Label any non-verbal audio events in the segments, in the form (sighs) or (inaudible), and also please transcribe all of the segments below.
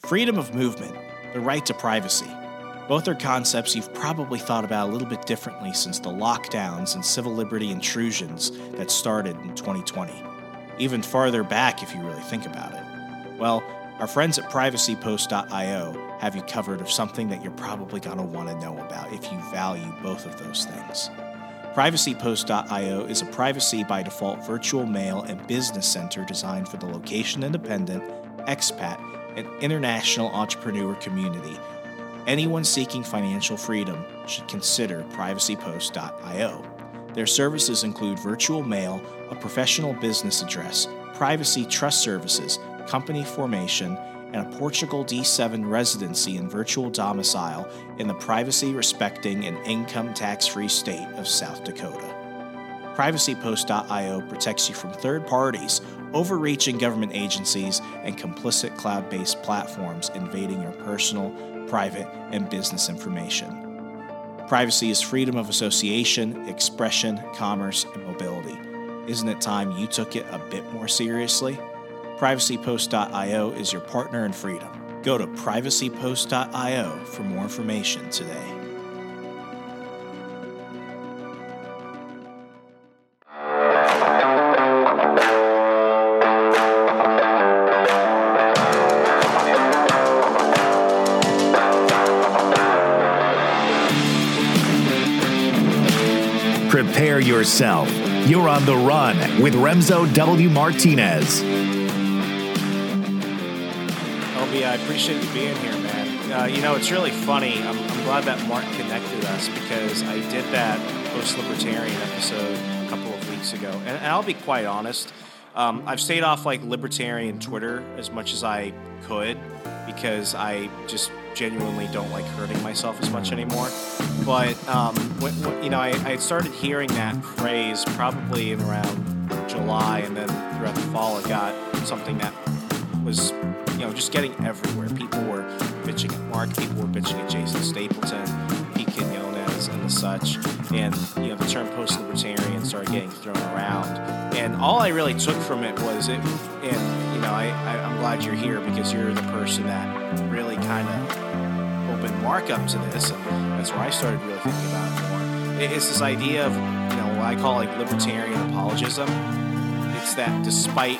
Freedom of movement, the right to privacy. Both are concepts you've probably thought about a little bit differently since the lockdowns and civil liberty intrusions that started in 2020. Even farther back, if you really think about it. Well, our friends at privacypost.io have you covered of something that you're probably going to want to know about if you value both of those things. PrivacyPost.io is a privacy by default virtual mail and business center designed for the location independent, expat, and international entrepreneur community. Anyone seeking financial freedom should consider privacypost.io. Their services include virtual mail, a professional business address, privacy trust services, company formation, and a Portugal D7 residency and virtual domicile in the privacy respecting and income tax free state of South Dakota. PrivacyPost.io protects you from third parties, overreaching government agencies, and complicit cloud based platforms invading your personal, private, and business information. Privacy is freedom of association, expression, commerce, and mobility. Isn't it time you took it a bit more seriously? PrivacyPost.io is your partner in freedom. Go to privacypost.io for more information today. Prepare yourself. You're on the run with Remso W. Martinez. Obi, I appreciate you being here, man. Uh, you know, it's really funny. I'm, I'm glad that Mark connected us because I did that post libertarian episode a couple of weeks ago. And, and I'll be quite honest. Um, I've stayed off like libertarian Twitter as much as I could because I just genuinely don't like hurting myself as much anymore. But um, you know, I, I started hearing that phrase probably in around July, and then throughout the fall, it got something that was you know just getting everywhere. People were bitching at Mark, people were bitching at Jason Stapleton, Pete Quinones, and the such, and you know the term post-libertarian started getting thrown around. And all I really took from it was it, and you know, I, I I'm glad you're here because you're the person that really kind of opened Mark up to this, and that's where I started really thinking about it more. It's this idea of, you know, what I call like libertarian apologism. It's that despite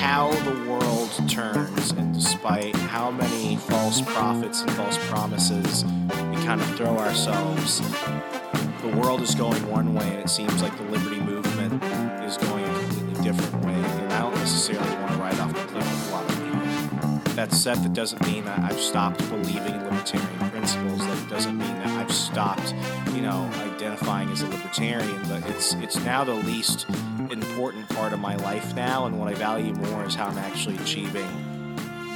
how the world turns and despite how many false prophets and false promises we kind of throw ourselves, the world is going one way, and it seems like the liberty movement is going a completely different way. And I don't necessarily want to ride off the cliff a lot of people. That said, that doesn't mean that I've stopped believing in libertarian principles. That doesn't mean that I've stopped, you know, identifying as a libertarian. But it's it's now the least important part of my life now, and what I value more is how I'm actually achieving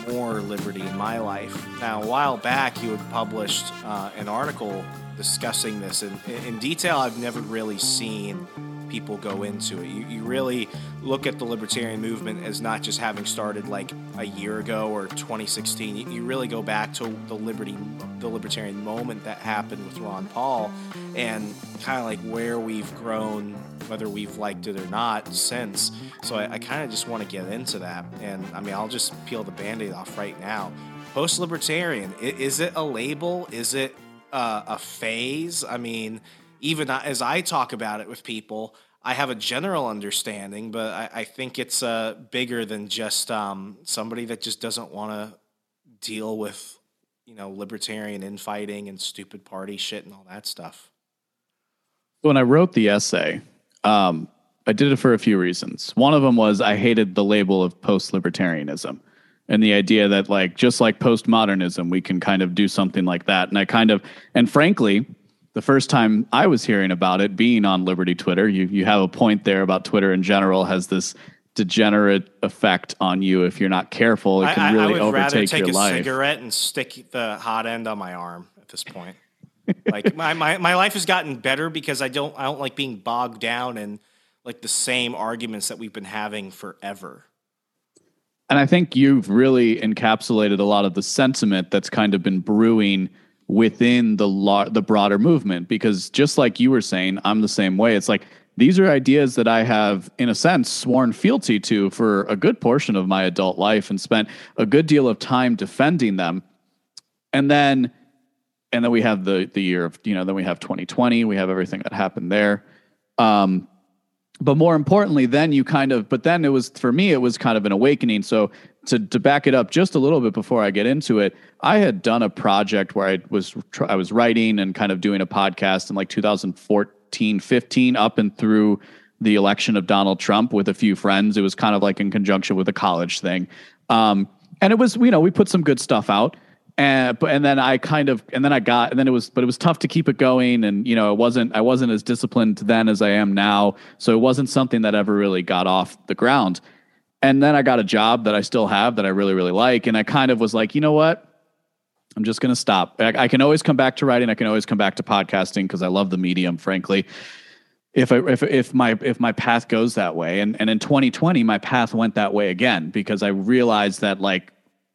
more liberty in my life. Now, a while back, you had published uh, an article discussing this, and in detail, I've never really seen people go into it. You, you really look at the libertarian movement as not just having started like a year ago or 2016. You, you really go back to the liberty, the libertarian moment that happened with Ron Paul, and kind of like where we've grown, whether we've liked it or not, since. So I, I kind of just want to get into that, and I mean I'll just peel the band-aid off right now. Post libertarian, is it a label? Is it uh, a phase? I mean even as I talk about it with people, I have a general understanding, but I, I think it's uh, bigger than just um, somebody that just doesn't want to deal with, you know, libertarian infighting and stupid party shit and all that stuff. When I wrote the essay, um, I did it for a few reasons. One of them was I hated the label of post libertarianism and the idea that, like, just like postmodernism, we can kind of do something like that. And I kind of, and frankly, the first time I was hearing about it, being on Liberty Twitter, you you have a point there about Twitter in general has this degenerate effect on you if you're not careful. It can I, I really would rather take your a life. cigarette and stick the hot end on my arm at this point. like my, my, my life has gotten better because I don't I don't like being bogged down in like the same arguments that we've been having forever. And I think you've really encapsulated a lot of the sentiment that's kind of been brewing within the lar- the broader movement because just like you were saying, I'm the same way. It's like these are ideas that I have in a sense sworn fealty to for a good portion of my adult life and spent a good deal of time defending them. And then and then we have the the year of, you know, then we have 2020, we have everything that happened there. Um but more importantly then you kind of but then it was for me it was kind of an awakening so to to back it up just a little bit before i get into it i had done a project where i was i was writing and kind of doing a podcast in like 2014 15 up and through the election of donald trump with a few friends. It was kind of like in conjunction with a college thing. Um, and it was you know we put some good stuff out. And but and then I kind of and then I got and then it was but it was tough to keep it going. And you know it wasn't I wasn't as disciplined then as I am now. So it wasn't something that ever really got off the ground. And then I got a job that I still have that I really really like. And I kind of was like you know what I'm just going to stop. I, I can always come back to writing. I can always come back to podcasting because I love the medium frankly. If I, if if my if my path goes that way and and in 2020 my path went that way again because I realized that like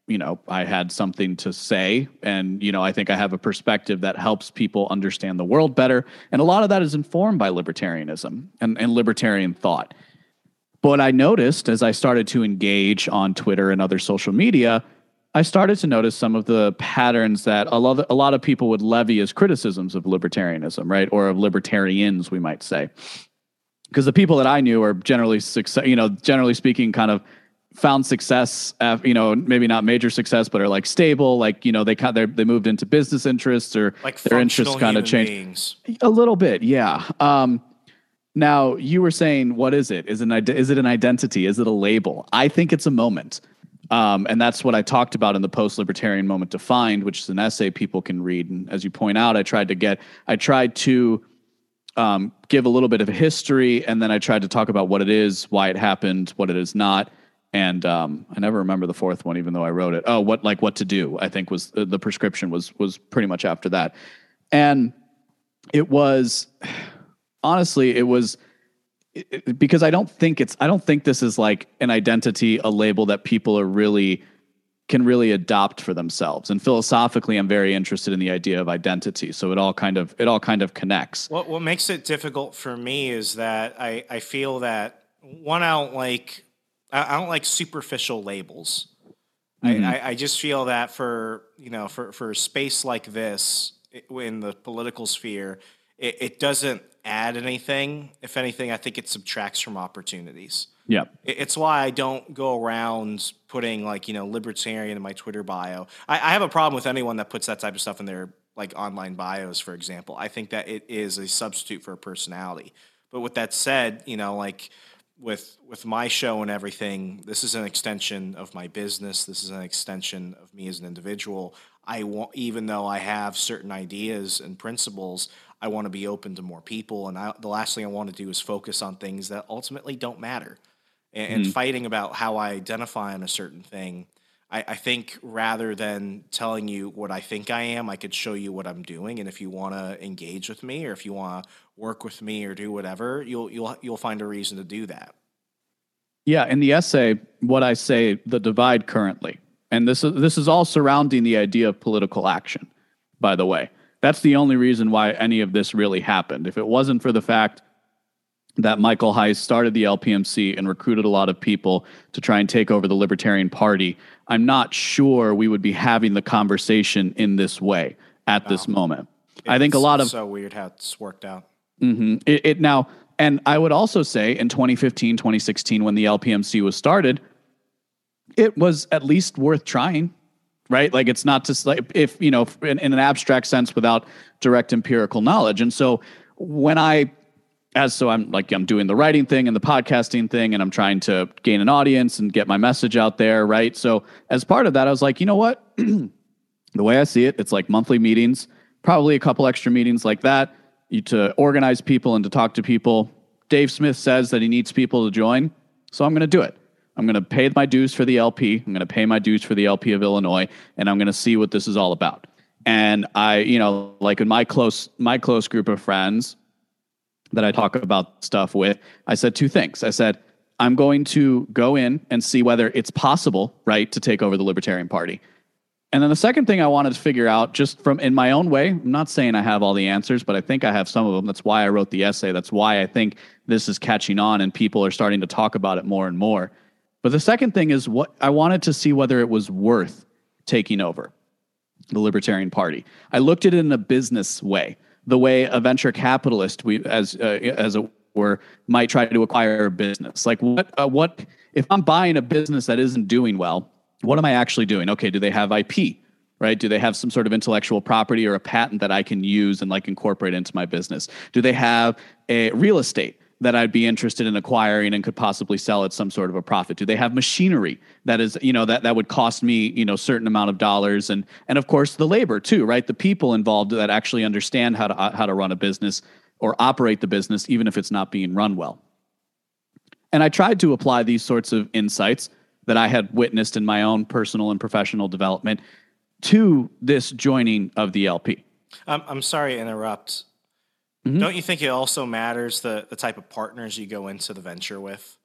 you know i had something to say. And you know i think i have a perspective that helps people understand the world better. And a lot of that is informed by libertarianism and, and libertarian thought. But i noticed as i started to engage on twitter and other social media i started to notice some of the patterns that a lot of, a lot of people would levy as criticisms of libertarianism right or of libertarians we might say because the people that i knew are generally success you know generally speaking kind of found success, you know, maybe not major success, but are like stable. Like you know, they kind they they moved into business interests or Like their interests kind of changed beings. a little bit. Yeah. Um, now you were saying, what is it? Is it an is it an identity? Is it a label? I think it's a moment. Um, and that's what I talked about in the post libertarian moment defined, which is an essay people can read. And as you point out, I tried to get, I tried to um, give a little bit of a history, and then I tried to talk about what it is, why it happened, what it is not, and um, I never remember the fourth one, even though I wrote it. Oh, what like what to do? I think was the, the prescription was was pretty much after that, and it was (sighs) honestly it was because I don't think it's I don't think this is like an identity, a label that people are really can really adopt for themselves. And philosophically, I'm very interested in the idea of identity. So it all kind of it all kind of connects. What what makes it difficult for me is that I, I feel that one I don't like I don't like superficial labels. Mhm. I, I, I just feel that for you know for, for a space like this in the political sphere, it, it doesn't add anything. If anything, I think it subtracts from opportunities. Yeah. It- It's why I don't go around putting like you know libertarian in my Twitter bio. I, I have a problem with anyone that puts that type of stuff in their like online bios, for example. I think that it is a substitute for a personality. But with that said, you know, like with with my show and everything, this is an extension of my business. This is an extension of me as an individual. I want, even though I have certain ideas and principles, I want to be open to more people. And I, the last thing I want to do is focus on things that ultimately don't matter and, and mm-hmm. fighting about how I identify on a certain thing. I, I think rather than telling you what I think I am, I could show you what I'm doing. And if you want to engage with me, or if you want to work with me, or do whatever, you'll you'll you'll find a reason to do that. Yeah, in the essay, what I say, the divide currently, and this is this is all surrounding the idea of political action. By the way, that's the only reason why any of this really happened. If it wasn't for the fact that Michael Heise started the LPMC and recruited a lot of people to try and take over the Libertarian Party, I'm not sure we would be having the conversation in this way at this moment. I think a lot of so weird how it's worked out. Mm-hmm. It, it now, and I would also say in 2015, 2016, when the LPMC was started, it was at least worth trying, right? Like it's not just like if you know, in, in an abstract sense, without direct empirical knowledge. And so when I, as so I'm like I'm doing the writing thing and the podcasting thing, and I'm trying to gain an audience and get my message out there, right? So as part of that, I was like, you know what? (clears throat) the way I see it, it's like monthly meetings, probably a couple extra meetings like that you to organize people and to talk to people. Dave Smith says that he needs people to join, so I'm going to do it. I'm going to pay my dues for the LP. I'm going to pay my dues for the LP of Illinois, and I'm going to see what this is all about. And I, you know, like in my close my close group of friends that I talk about stuff with, I said two things. I said, I'm going to go in and see whether it's possible, right, to take over the Libertarian Party. And then the second thing I wanted to figure out, just from in my own way, I'm not saying I have all the answers, but I think I have some of them. That's why I wrote the essay. That's why I think this is catching on and people are starting to talk about it more and more. But the second thing is what I wanted to see whether it was worth taking over the Libertarian Party. I looked at it in a business way, the way a venture capitalist, we as uh, as it were, might try to acquire a business. Like what uh, what if I'm buying a business that isn't doing well? what am I actually doing? Okay, do they have IP? Right? Do they have some sort of intellectual property or a patent that I can use and like incorporate into my business? Do they have a real estate that I'd be interested in acquiring and could possibly sell at some sort of a profit? Do they have machinery that is, you know, that that would cost me, you know, certain amount of dollars and and of course the labor too, right? The people involved that actually understand how to uh, how to run a business or operate the business even if it's not being run well. And I tried to apply these sorts of insights that I had witnessed in my own personal and professional development to this joining of the LP. I'm, I'm sorry to interrupt. Mm-hmm. Don't you think it also matters the, the type of partners you go into the venture with?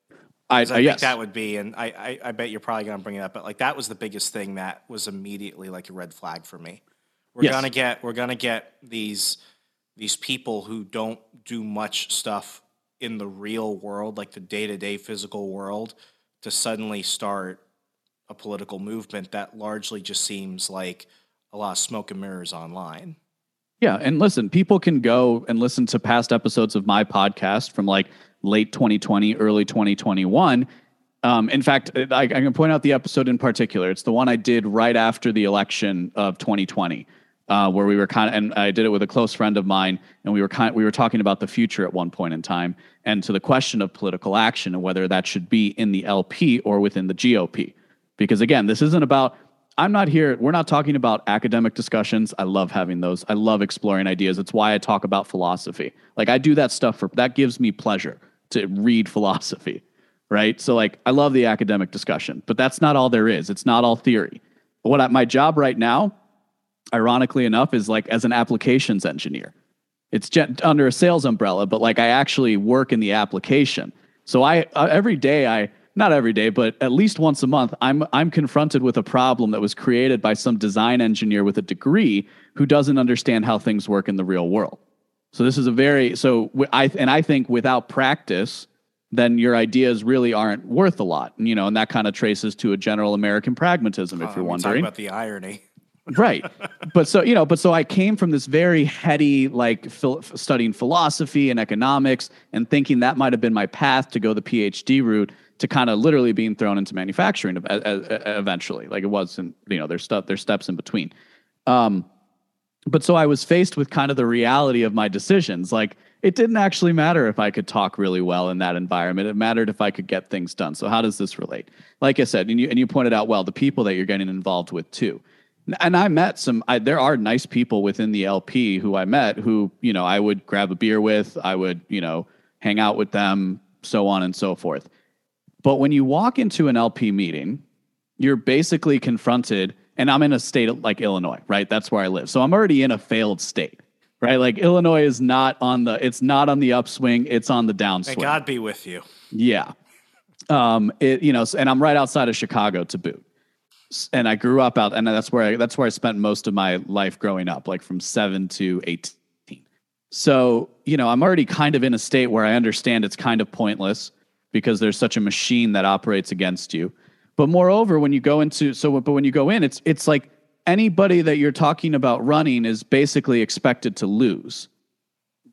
I, I think yes. that would be, and I, I, I bet you're probably going to bring it up, but like that was the biggest thing that was immediately like a red flag for me. We're Yes. gonna get we're gonna get these these people who don't do much stuff in the real world, like the day to day physical world, to suddenly start a political movement that largely just seems like a lot of smoke and mirrors online. Yeah, and listen, people can go and listen to past episodes of my podcast from like late 2020, early 2021. Um, in fact, I, I can point out the episode in particular. It's the one I did right after the election of 2020, uh, where we were kind of, and I did it with a close friend of mine, and we were kind, of, we were talking about the future at one point in time, and to the question of political action and whether that should be in the LP or within the GOP. Because again, this isn't about I'm not here. We're not talking about academic discussions. I love having those. I love exploring ideas. It's why I talk about philosophy. Like I do that stuff for that gives me pleasure to read (laughs) philosophy, right? So like I love the academic discussion, but that's not all there is. It's not all theory. What I, my job right now, ironically enough, is like as an applications engineer. It's under a sales umbrella, but like I actually work in the application. So I uh, every day I not every day, but at least once a month, I'm I'm confronted with a problem that was created by some design engineer with a degree who doesn't understand how things work in the real world. So this is a very so I and I think without practice, then your ideas really aren't worth a lot. You know, and that kind of traces to a general American pragmatism, if Uh, you're wondering about the irony. (laughs) right but so you know but so i came from this very heady like phil- studying philosophy and economics and thinking that might have been my path to go the phd route to kind of literally being thrown into manufacturing ev- eventually like it wasn't you know there's stuff there's steps in between um but so i was faced with kind of the reality of my decisions like it didn't actually matter if i could talk really well in that environment it mattered if i could get things done so how does this relate like i said and you, and you pointed out well the people that you're getting involved with too and I met some. I, there are nice people within the LP who I met who you know I would grab a beer with. I would you know hang out with them, so on and so forth. But when you walk into an LP meeting, you're basically confronted. And I'm in a state like Illinois, right? That's where I live. So I'm already in a failed state, right? Like Illinois is not on the. It's not on the upswing. It's on the downswing. May. God be with you. Yeah. Um, it, you know, and I'm right outside of Chicago to boot. And I grew up out, and that's where I, that's where I spent most of my life growing up, like from seven to eighteen. So you know, I'm already kind of in a state where I understand it's kind of pointless because there's such a machine that operates against you. But moreover, when you go into so, but when you go in, it's it's like anybody that you're talking about running is basically expected to lose.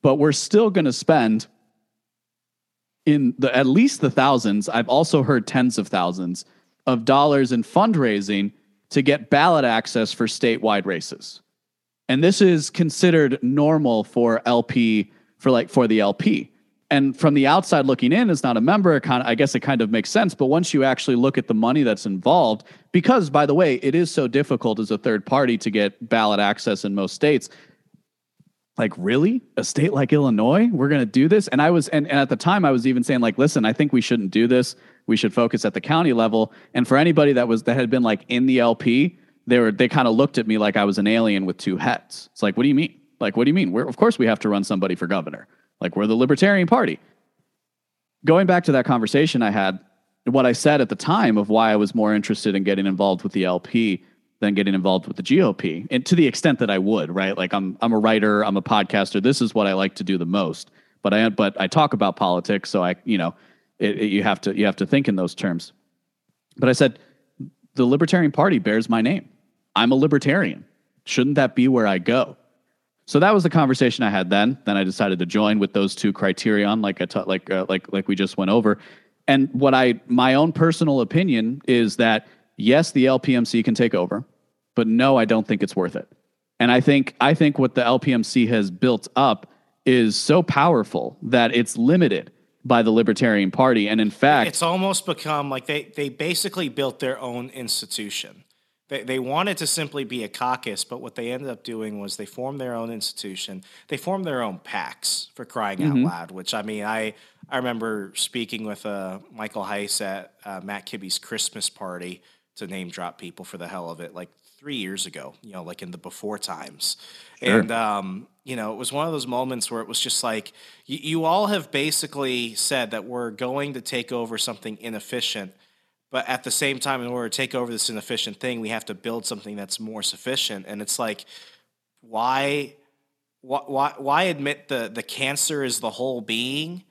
But we're still going to spend in the at least the thousands i've also heard tens of thousands of dollars in fundraising to get ballot access for statewide races and this is considered normal for lp for like for the lp and from the outside looking in as not a member kind of i guess it kind of makes sense but once you actually look at the money that's involved because by the way it is so difficult as a third party to get ballot access in most states. Like really? A state like illinois? We're going to do this? And i was and, and at the time i was even saying like listen i think we shouldn't do this. We should focus at the county level. And for anybody that was that had been like in the lp they were they kind of looked at me like i was an alien with two heads. It's like what do you mean? Like what do you mean? We're, of course we have to run somebody for governor like we're the libertarian party going back to that conversation i had what i said at the time of why i was more interested in getting involved with the lp than getting involved with the GOP, and to the extent that I would, right? Like I'm I'm a writer, I'm a podcaster. This is what I like to do the most. But I but I talk about politics, so I you know it, it, you have to you have to think in those terms. But I said the Libertarian Party bears my name. I'm a libertarian. Shouldn't that be where I go? So that was the conversation I had then. Then I decided to join with those two criterion, like I ta- like uh, like like we just went over. And what I my own personal opinion is that yes, the LPMC can take over, but no, I don't think it's worth it. And I think I think what the LPMC has built up is so powerful that it's limited by the Libertarian Party. And in fact, it's almost become like they they basically built their own institution. They, they wanted to simply be a caucus, but what they ended up doing was they formed their own institution. They formed their own PACs for crying mm-hmm. out loud. Which I mean, I I remember speaking with uh, Michael Heise at uh, Matt Kibbe's Christmas party to name drop people for the hell of it, like three years ago, you know, like in the before times. Sure. And, um, you know, it was one of those moments where it was just like, you, you all have basically said that we're going to take over something inefficient. But at the same time, in order to take over this inefficient thing, we have to build something that's more sufficient. And it's like, why, why, why admit the, the cancer is the whole being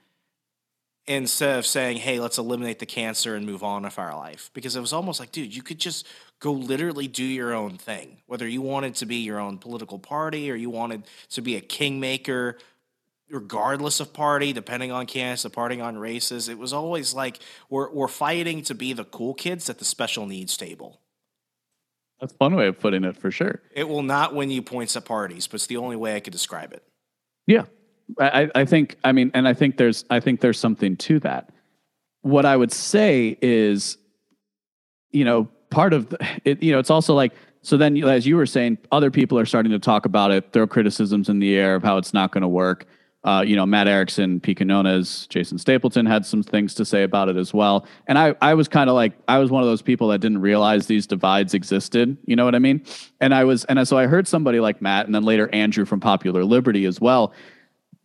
instead of saying, hey, let's eliminate the cancer and move on with our life. Because it was almost like, dude, you could just go literally do your own thing. Whether you wanted to be your own political party or you wanted to be a kingmaker, regardless of party, depending on candidates, depending on races, it was always like we're, we're fighting to be the cool kids at the special needs table. That's one way of putting it for sure. It will not win you points at parties, but it's the only way I could describe it. Yeah, I, I think I mean, and I think there's I think there's something to that. What I would say is, you know, part of the, it, you know, it's also like so. Then, as you were saying, other people are starting to talk about it, throw criticisms in the air of how it's not going to work. Uh, you know, Matt Erickson, Quinones, Jason Stapleton had some things to say about it as well. And I, I was kind of like, I was one of those people that didn't realize these divides existed. You know what I mean? And I was, and so I heard somebody like Matt, and then later Andrew from Popular Liberty as well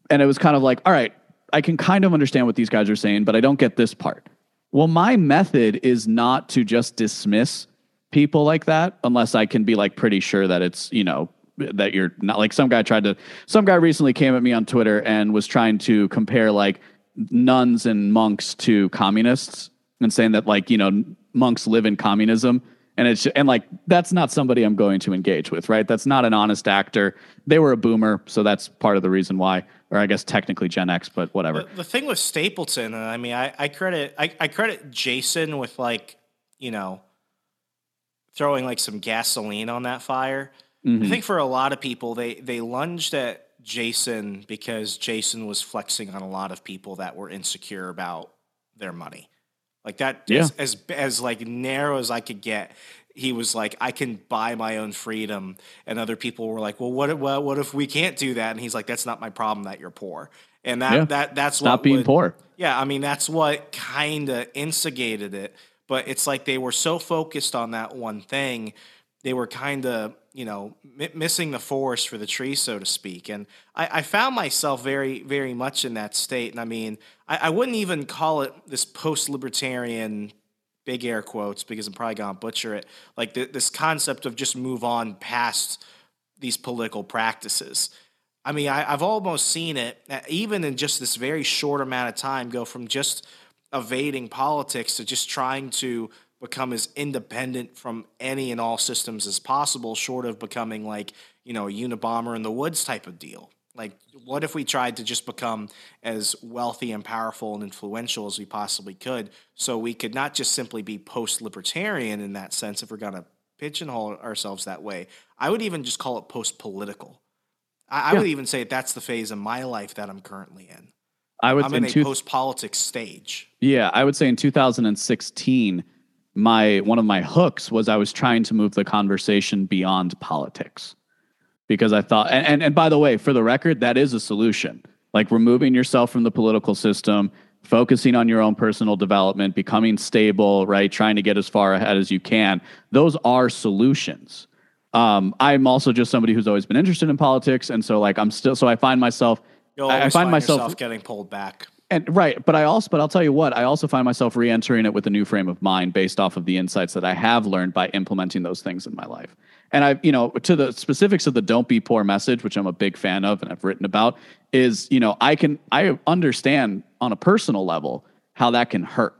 and it was kind of like, all right, I can kind of understand what these guys are saying, but I don't get this part. Well, my method is not to just dismiss people like that unless I can be like pretty sure that it's, you know, that you're not like some guy tried to some guy recently came at me on Twitter and was trying to compare like nuns and monks to communists and saying that like, you know, monks live in communism and it's and like that's not somebody I'm going to engage with, right? That's not an honest actor. They were a boomer, so that's part of the reason why or I guess technically Gen X, but whatever. The, the thing with Stapleton, I mean, I, I credit I, I credit Jason with like you know throwing like some gasoline on that fire. Mm-hmm. I think for a lot of people, they they lunged at Jason because Jason was flexing on a lot of people that were insecure about their money. Like that, yeah. as, as as like narrow as I could get he was like, I can buy my own freedom. And other people were like, well, what, if, well, what if we can't do that? And he's like, that's not my problem that you're poor. And that, yeah. that that's Stop what being would, poor. Yeah. I mean, that's what kind of instigated it. But it's like they were so focused on that one thing, they were kind of, you know, m- missing the forest for the tree, so to speak. And I, I, found myself very, very much in that state. And I mean, I, I wouldn't even call it this post libertarian big air quotes because I'm probably going to butcher it, like th- this concept of just move on past these political practices. I mean, I, have almost seen it, uh, even in just this very short amount of time, go from just evading politics to just trying to become as independent from any and all systems as possible, short of becoming like, you know, a Unabomber in the woods type of deal. Like, what if we tried to just become as wealthy and powerful and influential as we possibly could so we could not just simply be post libertarian in that sense, if we're going to pigeonhole ourselves that way? I would even just call it post political. I, yeah. I, would even say that's the phase of my life that I'm currently in. I would I'm in, in a post politics stage. Yeah, I would say in 2016, my one of my hooks was I was trying to move the conversation beyond politics because I thought, and, and, and by the way, for the record, that is a solution. Like removing yourself from the political system, focusing on your own personal development, becoming stable, right? Trying to get as far ahead as you can. Those are solutions. Um, I'm also just somebody who's always been interested in politics, and so like I'm still. So I find myself. I, I find find myself getting pulled back. And right, but I also, but I'll tell you what, I also find myself re-entering it with a new frame of mind based off of the insights that I have learned by implementing those things in my life. And I, you know, to the specifics of the "Don't Be Poor" message, which I'm a big fan of and I've written about, is you know I can I understand on a personal level how that can hurt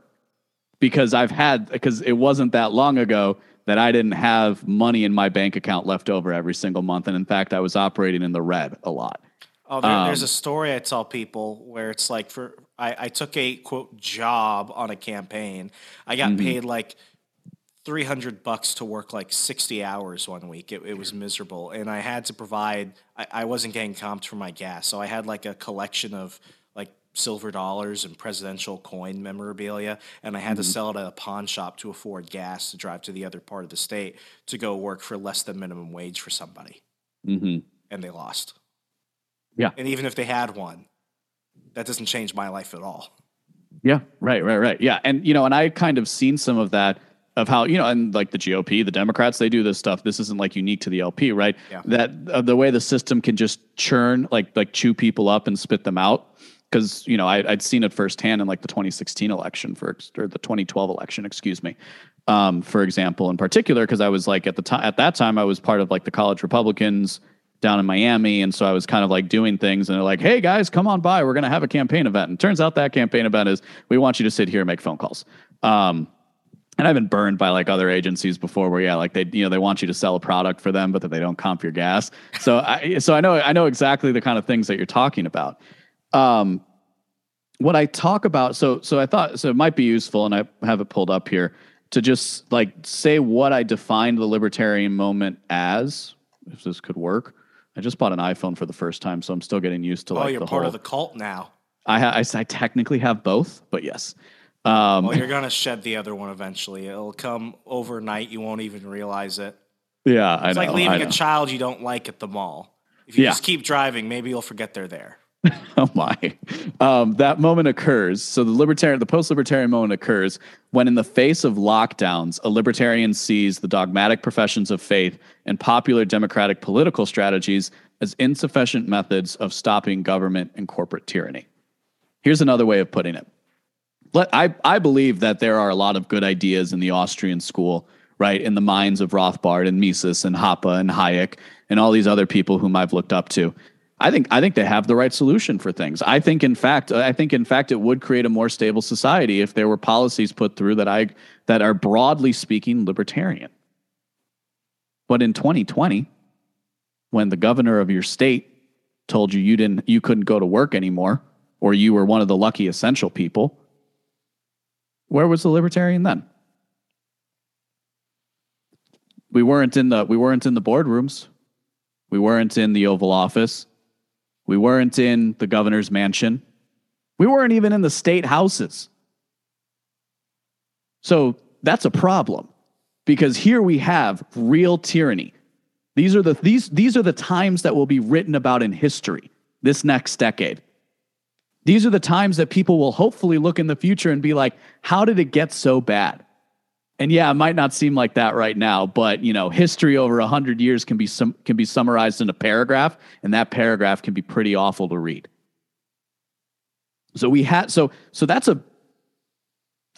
because I've had because it wasn't that long ago that I didn't have money in my bank account left over every single month, and in fact, I was operating in the red a lot. Oh, there, there's Um, a story I tell people where it's like for I, I took a quote job on a campaign. I got Mm-hmm. paid like three hundred bucks to work like sixty hours one week. It, it was miserable, and I had to provide. I, I wasn't getting comped for my gas, so I had like a collection of like silver dollars and presidential coin memorabilia, and I had to Mm-hmm. sell it at a pawn shop to afford gas to drive to the other part of the state to go work for less than minimum wage for somebody, hmm and they lost. Yeah. And even if they had one, that doesn't change my life at all. Yeah, right, right, right. Yeah, and you know, and I kind of seen some of that of how you know, and like the GOP, the Democrats, they do this stuff. This isn't like unique to the LP, right? Yeah. That uh, the way the system can just churn, like like chew people up and spit them out. Because you know, I, I'd seen it firsthand in like the 2016 election for or the 2012 election, excuse me, um, for example, in particular, because I was like at the time at that time I was part of like the college Republicans down in Miami. And so I was kind of like doing things and they're like, hey guys, come on by. We're going to have a campaign event. And turns out that campaign event is we want you to sit here and make phone calls. Um, and I've been burned by like other agencies before where, yeah, like they, you know, they want you to sell a product for them, but that they don't comp your gas. So I, so I know, I know exactly the kind of things that you're talking about. Um, what I talk about, so, so I thought, so it might be useful and I have it pulled up here to just like say what I defined the libertarian moment as, if this could work. I just bought an iPhone for the first time, so I'm still getting used to oh, like you're the part whole. of the cult now. I, ha- I I technically have both, but yes. Um, Well, you're gonna shed the other one eventually. It'll come overnight. You won't even realize it. yeah, I It's know. like leaving a child you don't like at the mall. If you Yeah. just keep driving, maybe you'll forget they're there. (laughs) oh my. Um, that moment occurs. So the libertarian the post-libertarian moment occurs when in the face of lockdowns a libertarian sees the dogmatic professions of faith and popular democratic political strategies as insufficient methods of stopping government and corporate tyranny. Here's another way of putting it. Let, I, I believe that there are a lot of good ideas in the austrian school right in the minds of rothbard and mises and hoppe and hayek and all these other people whom i've looked up to I think I think they have the right solution for things. I think in fact I think in fact it would create a more stable society if there were policies put through that I that are broadly speaking libertarian. But in 2020 when the governor of your state told you you didn't you couldn't go to work anymore or you were one of the lucky essential people where was the libertarian then? We weren't in the we weren't in the boardrooms. We weren't in the Oval Office. We weren't in the governor's mansion. We weren't even in the state houses. So that's a problem because here we have real tyranny. These are the these these are the times that will be written about in history this next decade. These are the times that people will hopefully look in the future and be like, how did it get so bad? And yeah, it might not seem like that right now, but you know, history over a hundred years can be some can be summarized in a paragraph, and that paragraph can be pretty awful to read. So we had so so that's a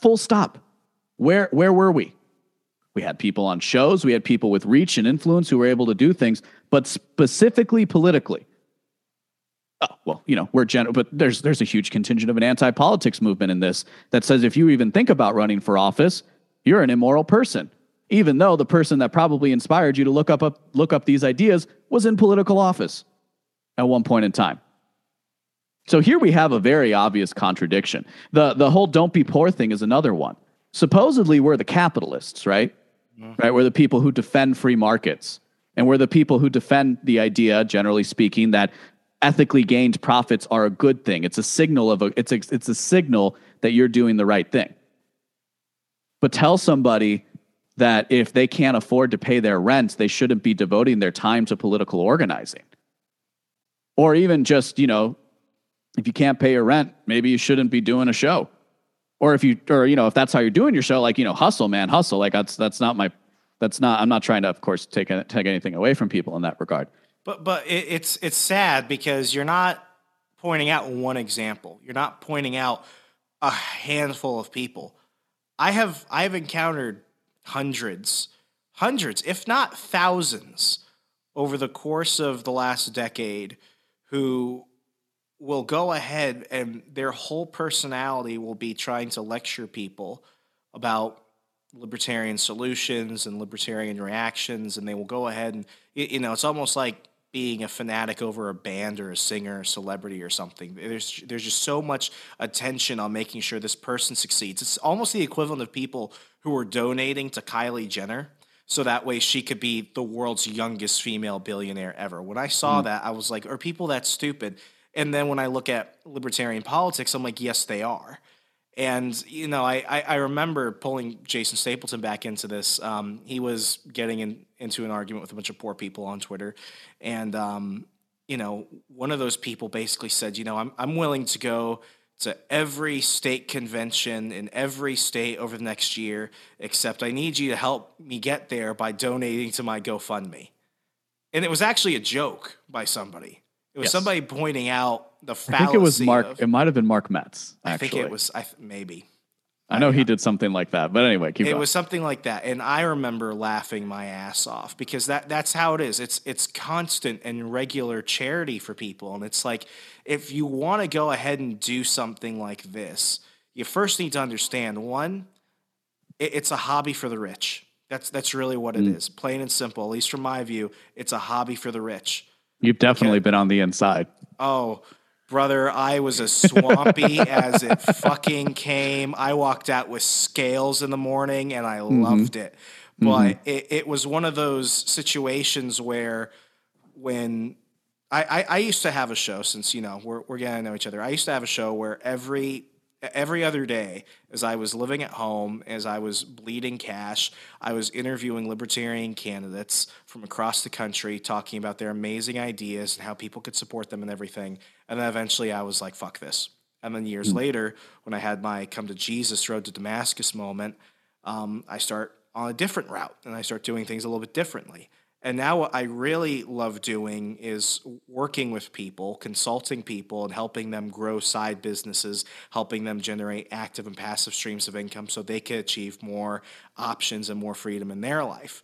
full stop. Where where were we? We had people on shows, we had people with reach and influence who were able to do things, but specifically politically. Oh, well, you know, we're general, but there's there's a huge contingent of an anti-politics movement in this that says if you even think about running for office, you're an immoral person. Even though the person that probably inspired you to look up, up look up these ideas was in political office at one point in time. So here we have a very obvious contradiction. The the whole don't be poor thing is another one. Supposedly we're the capitalists, right? Mm-hmm. Right? We're the people who defend free markets. And we're the people who defend the idea, generally speaking, that ethically gained profits are a good thing. It's a signal of a it's a, it's a signal that you're doing the right thing. But tell somebody that if they can't afford to pay their rent, they shouldn't be devoting their time to political organizing. Or even just, you know, if you can't pay your rent, maybe you shouldn't be doing a show. Or if you, or, you know, if that's how you're doing your show, like, you know, hustle, man, hustle. Like, that's, that's not my, that's not, I'm not trying to, of course, take, take anything away from people in that regard. But, but it, it's, it's sad because you're not pointing out one example. You're not pointing out a handful of people. I have, I have encountered hundreds, hundreds, if not thousands, over the course of the last decade who will go ahead and their whole personality will be trying to lecture people about libertarian solutions and libertarian reactions and they will go ahead and you know it's almost like being a fanatic over a band or a singer or celebrity or something there's there's just so much attention on making sure this person succeeds it's almost the equivalent of people who were donating to Kylie Jenner so that way she could be the world's youngest female billionaire ever when i saw mm. that i was like are people that stupid and then when I look at libertarian politics, I'm like, yes, they are. And you know, I, I, I remember pulling Jason Stapleton back into this. Um, he was getting in, into an argument with a bunch of poor people on Twitter, and um, you know, one of those people basically said, you know, I'm I'm willing to go to every state convention in every state over the next year, except I need you to help me get there by donating to my GoFundMe. And it was actually a joke by somebody. It was yes. somebody pointing out the fallacy. I think it was Mark. Of, it might have been Mark Metz. Actually. I think it was. I maybe. I know he did something like that, but anyway, keep. It was something like that, and I remember laughing my ass off because that—that's how it is. It's it's constant and regular charity for people, and it's like if you want to go ahead and do something like this, you first need to understand one, it, it's a hobby for the rich. That's that's really what it mm. is, plain and simple. At least from my view, it's a hobby for the rich. You've definitely okay. been on the inside. Oh, brother, I was as swampy (laughs) as it fucking came. I walked out with scales in the morning and I mm-hmm. loved it. But mm-hmm. it, it was one of those situations where when I, I, I, used to have a show since, you know, we're, we're getting to know each other. I used to have a show where every every other day as I was living at home, as I was bleeding cash, I was interviewing libertarian candidates from across the country, talking about their amazing ideas and how people could support them and everything. And then eventually I was like, fuck this. And then years mm-hmm. later, when I had my come to Jesus, road to Damascus moment, um, I start on a different route and I start doing things a little bit differently. And now what I really love doing is working with people, consulting people, and helping them grow side businesses, helping them generate active and passive streams of income so they can achieve more options and more freedom in their life.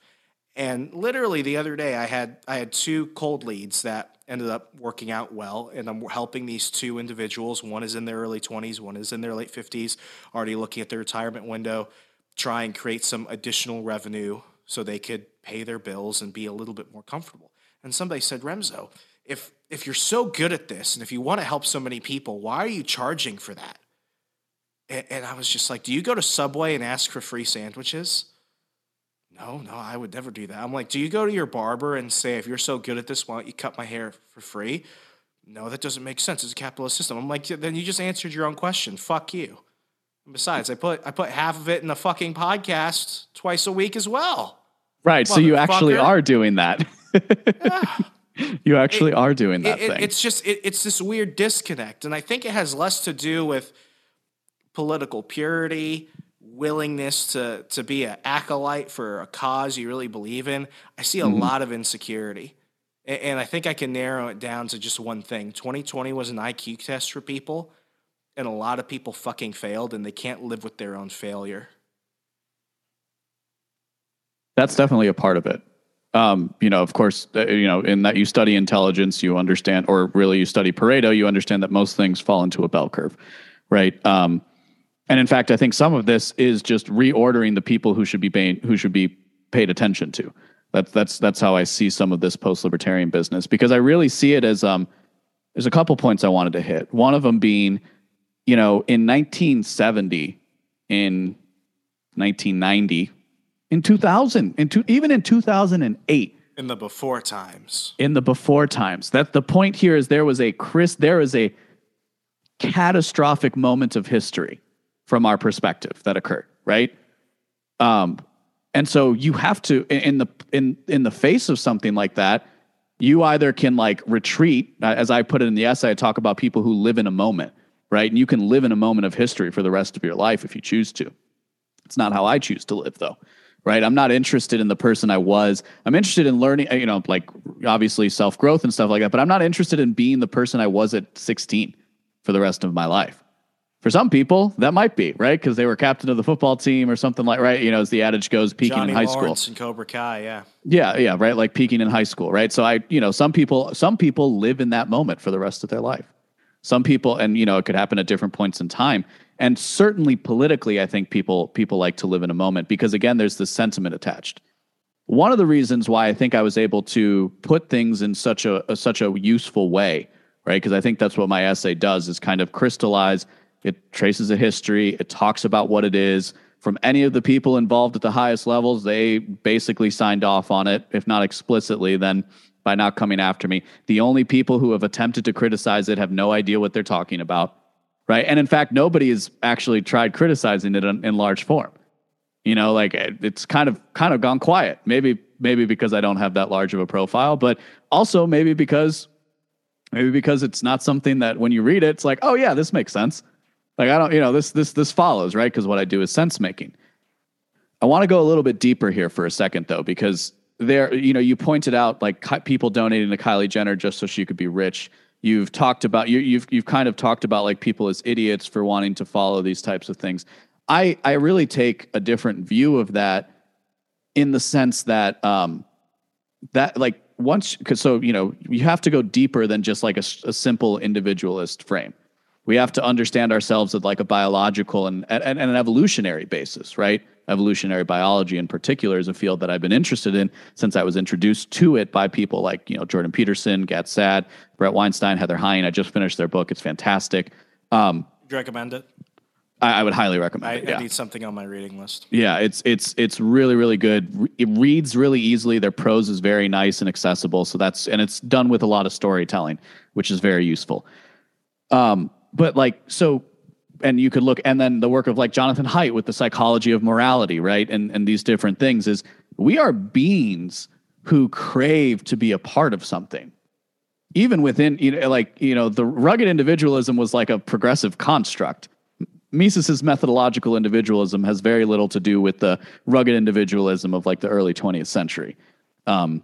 And literally the other day I had I had two cold leads that ended up working out well and I'm helping these two individuals. One is in their early 20s, one is in their late 50s, already looking at their retirement window, try and create some additional revenue so they could pay their bills and be a little bit more comfortable. And somebody said, Remso, if if you're so good at this and if you want to help so many people, why are you charging for that? And, and I was just like, do you go to Subway and ask for free sandwiches? No, no, I would never do that. I'm like, do you go to your barber and say, if you're so good at this, why don't you cut my hair for free? No, that doesn't make sense. It's a capitalist system. I'm like, then you just answered your own question. Fuck you. And besides, I put I put half of it in the fucking podcast twice a week as well. Right. So you actually are doing that. yeah. (laughs) You actually it, are doing that it, thing. It's just it, it's this weird disconnect, and I think it has less to do with political purity, willingness to to be an acolyte for a cause you really believe in. I see a mm-hmm. lot of insecurity, and, and I think I can narrow it down to just one thing. 2020 was an IQ test for people, and a lot of people fucking failed, and they can't live with their own failure. That's definitely a part of it. Um, you know, of course, uh, you know, in that you study intelligence, you understand, or really you study Pareto, you understand that most things fall into a bell curve, right? Um, and in fact, I think some of this is just reordering the people who should be paying, who should be paid attention to. That's that's that's how I see some of this post-libertarian business because I really see it as um, there's a couple points I wanted to hit. One of them being, you know, in 1970, in 1990, in 2000, in two, even in 2008. In the before times. In the before times. That the point here is there was a Chris, there is a catastrophic moment of history from our perspective that occurred, right? Um, And so you have to in the in in the face of something like that, you either can like retreat, uh, as I put it in the essay, I talk about people who live in a moment, right? And you can live in a moment of history for the rest of your life if you choose to. It's not how I choose to live, though, right? I'm not interested in the person I was. I'm interested in learning, you know, like obviously self growth and stuff like that, but I'm not interested in being the person I was at 16 for the rest of my life. For some people, that might be right because they were captain of the football team or something like right. You know, as the adage goes, peaking Johnny in high Lawrence school. and Cobra Kai, yeah. Yeah, yeah, right. Like peaking in high school, right? So I, you know, some people, some people live in that moment for the rest of their life. Some people, and you know, it could happen at different points in time. And certainly politically, I think people people like to live in a moment because again, there's this sentiment attached. One of the reasons why I think I was able to put things in such a, a such a useful way, right? Because I think that's what my essay does is kind of crystallize. It traces a history. It talks about what it is from any of the people involved at the highest levels. They basically signed off on it, if not explicitly, then by not coming after me. The only people who have attempted to criticize it have no idea what they're talking about, right? And in fact, nobody has actually tried criticizing it in, in large form. You know, like it's kind of kind of gone quiet. Maybe maybe because I don't have that large of a profile, but also maybe because maybe because it's not something that when you read it, it's like, oh yeah, this makes sense. Like I don't, you know, this this this follows, right? Because what I do is sense making. I want to go a little bit deeper here for a second though, because there, you know, you pointed out like people donating to Kylie Jenner just so she could be rich. You've talked about you, you've you've kind of talked about like people as idiots for wanting to follow these types of things. I I really take a different view of that in the sense that um that like once because so you know you have to go deeper than just like a simple individualist frame we have to understand ourselves at like a biological and, and, and an evolutionary basis, right? Evolutionary biology in particular is a field that I've been interested in since I was introduced to it by people like, you know, Jordan Peterson, Gad Saad, Bret Weinstein, Heather Heying. I just finished their book. It's fantastic. Um, Would you recommend it? I, I would highly recommend I, it. Yeah. I need something on my reading list. Yeah, it's it's it's really really good. It reads really easily. Their prose is very nice and accessible. So that's and it's done with a lot of storytelling, which is very useful. Um, but like so, and you could look and then the work of like Jonathan Haidt with the psychology of morality, right? And and these different things is we are beings who crave to be a part of something even within you know like you know the rugged individualism was like a progressive construct Mises's methodological individualism has very little to do with the rugged individualism of like the early 20th century um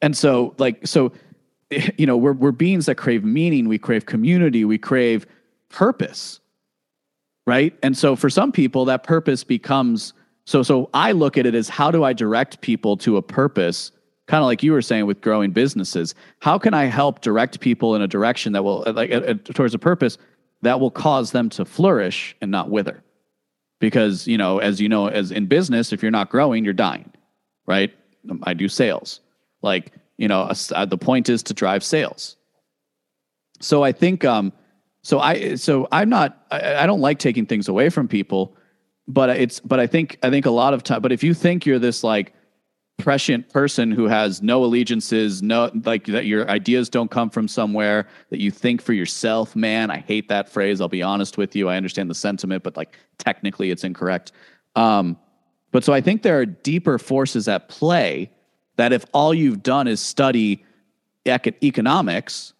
and so like so (laughs) you know we're we're beings that crave meaning we crave community we crave purpose right? And so for some people that purpose becomes so so i look at it as how do i direct people to a purpose? Kind of like you were saying with growing businesses. How can i help direct people in a direction that will like uh, uh, towards a purpose that will cause them to flourish and not wither? Because you know as you know as in business if you're not growing you're dying right? Um, i do sales. Like you know a s- uh, the point is to drive sales. So i think um so i so i'm not i, I don't like taking things away from people but it's but i think i think a lot of time but if you think you're this like prescient person who has no allegiances no like that your ideas don't come from somewhere that you think for yourself man i hate that phrase i'll be honest with you i understand the sentiment but like technically it's incorrect. Um but so i think there are deeper forces at play that if all you've done is study economics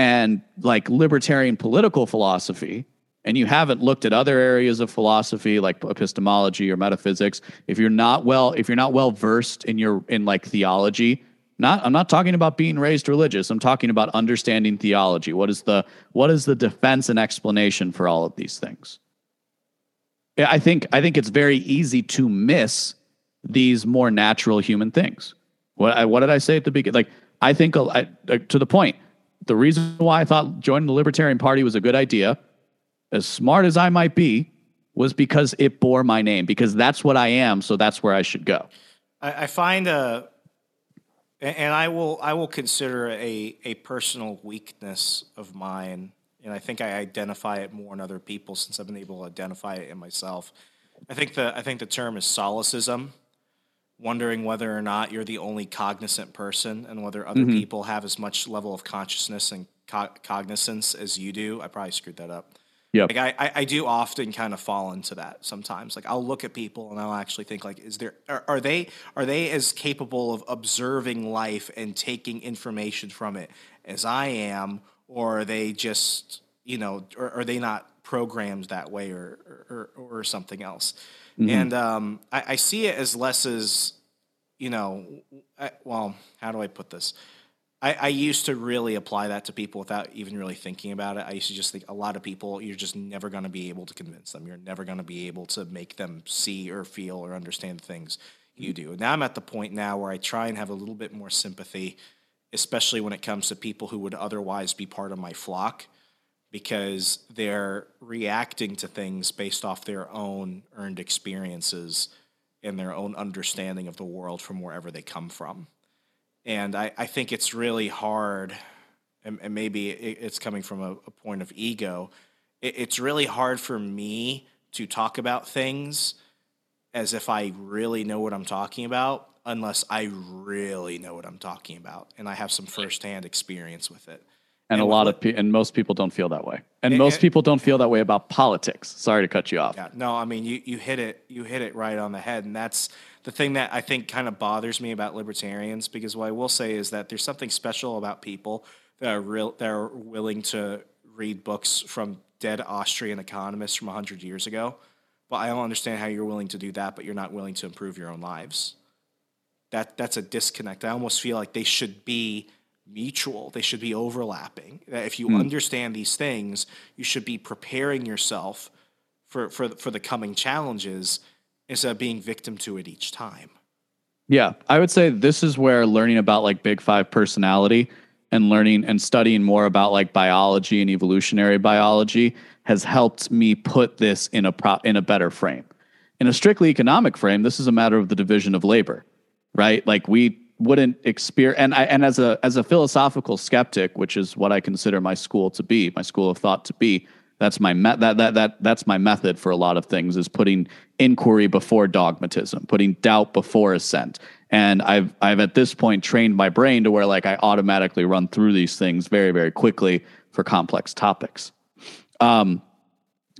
and like libertarian political philosophy and you haven't looked at other areas of philosophy like epistemology or metaphysics if you're not well if you're not well versed in your in like theology not i'm not talking about being raised religious i'm talking about understanding theology. What is the what is the defense and explanation for all of these things? I think i think it's very easy to miss these more natural human things. What I, what did i say at the beginning? Like i think I, to the point the reason why i thought joining the libertarian party was a good idea as smart as I might be, was because it bore my name, because that's what I am. So that's where I should go. I, I find a, a- and I will I will consider a a personal weakness of mine, and I think I identify it more in other people since I've been able to identify it in myself. I think the I think the term is solipsism, wondering whether or not you're the only cognizant person and whether other mm-hmm. people have as much level of consciousness and co- cognizance as you do. I probably screwed that up. Yeah. Like I, I, I do often kind of fall into that sometimes. Like I'll look at people and I'll actually think like, is there are, are they are they as capable of observing life and taking information from it as I am, or are they just you know, or are they not programmed that way or or, or something else? And um, I, I see it as less as you know, I, well, how do I put this? I, I used to really apply that to people without even really thinking about it. I used to just think a lot of people, you're just never going to be able to convince them. You're never going to be able to make them see or feel or understand the things you do. And now I'm at the point now where I try and have a little bit more sympathy, especially when it comes to people who would otherwise be part of my flock because they're reacting to things based off their own earned experiences and their own understanding of the world from wherever they come from. And I, I think it's really hard, and, and maybe it, it's coming from a, a point of ego. It, it's really hard for me to talk about things as if I really know what I'm talking about, unless I really know what I'm talking about and I have some firsthand experience with it. And, a lot what- of pe- and most people don't feel that way. And And- most and- people don't feel that way about politics. Sorry to cut you off. Yeah, no, I mean you, you hit it you hit it right on the head, and that's the thing that I think kind of bothers me about libertarians because what I will say is that there's something special about people that are real that are willing to read books from dead Austrian economists from hundred years ago. But I don't understand how you're willing to do that, but you're not willing to improve your own lives. That that's a disconnect. I almost feel like they should be mutual. They should be overlapping. That if you hmm. understand these things, you should be preparing yourself for, for, for the coming challenges instead of being victim to it each time. Yeah, I would say this is where learning about like Big Five personality and learning and studying more about like biology and evolutionary biology has helped me put this in a pro- in a better frame. In a strictly economic frame, this is a matter of the division of labor, right? Like we wouldn't experience and I and as a as a philosophical skeptic, which is what I consider my school to be, my school of thought to be, that's my me- that that that that's my method for a lot of things is putting inquiry before dogmatism, putting doubt before assent. And I've I've at this point trained my brain to where like I automatically run through these things very very quickly for complex topics. Um,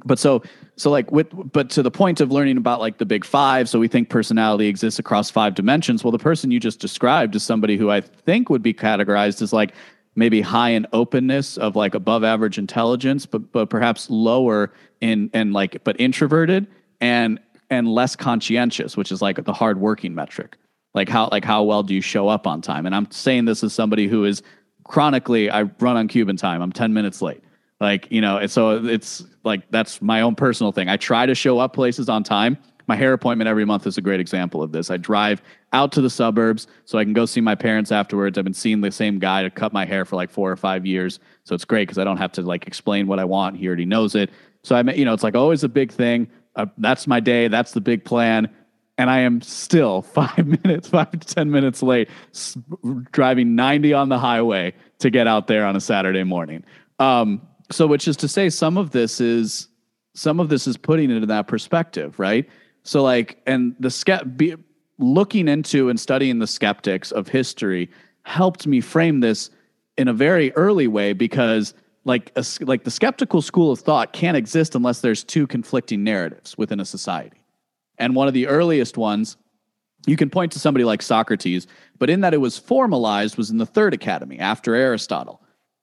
but so so like with but to the point of learning about like the big five so we think personality exists across five dimensions. Well the person you just described is somebody who i think would be categorized as like maybe high in openness of like above average intelligence but but perhaps lower in and like but introverted and and less conscientious which is like the hard working metric. Like how like how well do you show up on time? And i'm saying this as somebody who is chronically i run on cuban time. I'm 10 minutes late like you know and so it's like that's my own personal thing. I try to show up places on time. My hair appointment every month is a great example of this. I drive out to the suburbs so i can go see my parents afterwards. I've been seeing the same guy to cut my hair for like four or five years. So it's great because i don't have to like explain what i want. He already knows it. So i you know it's like always a big thing. Uh, that's my day. That's the big plan. And I am still (laughs) five minutes, five to 10 minutes late, s- driving 90 on the highway to get out there on a Saturday morning. Um, so, which is to say, some of this is some of this is putting it in that perspective, right? So, like, and the skept be, looking into and studying the skeptics of history helped me frame this in a very early way because like a, like the skeptical school of thought can't exist unless there's two conflicting narratives within a society. And one of the earliest ones, you can point to somebody like Socrates, but in that it was formalized was in the third academy after Aristotle.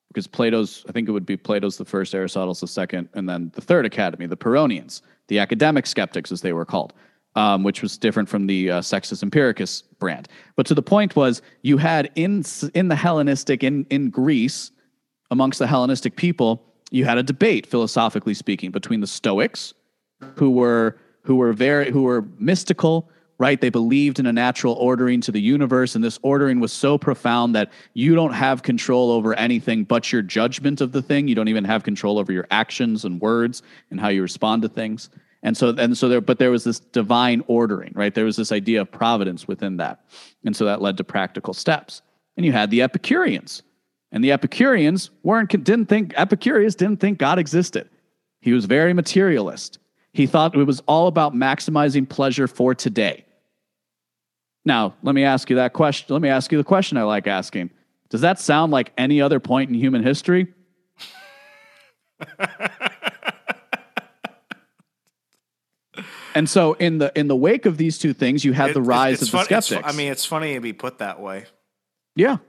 Because Plato's, I think it would be Plato's the first, Aristotle's the second, and then the third academy, the Pyrrhonians, the academic skeptics as they were called, um, which was different from the uh, Sextus Empiricus brand. But to the point was, you had in in the Hellenistic in in Greece, amongst the Hellenistic people, you had a debate, philosophically speaking, between the Stoics, who were who were very who were mystical right? They believed in a natural ordering to the universe and this ordering was so profound that you don't have control over anything but your judgment of the thing. You don't even have control over your actions and words and how you respond to things. And so and so there but there was this divine ordering right? There was this idea of providence within that. And so that led to practical steps. And you had the epicureans. And the epicureans weren't didn't think epicurus didn't think god existed. He was very materialist. He thought it was all about maximizing pleasure for today. Now, let me ask you that question. Let me ask you the question I like asking. Does that sound like any other point in human history? and so in the in the wake of these two things, you have it, the rise of the fun, skeptics. I mean, it's funny to be put that way. Yeah.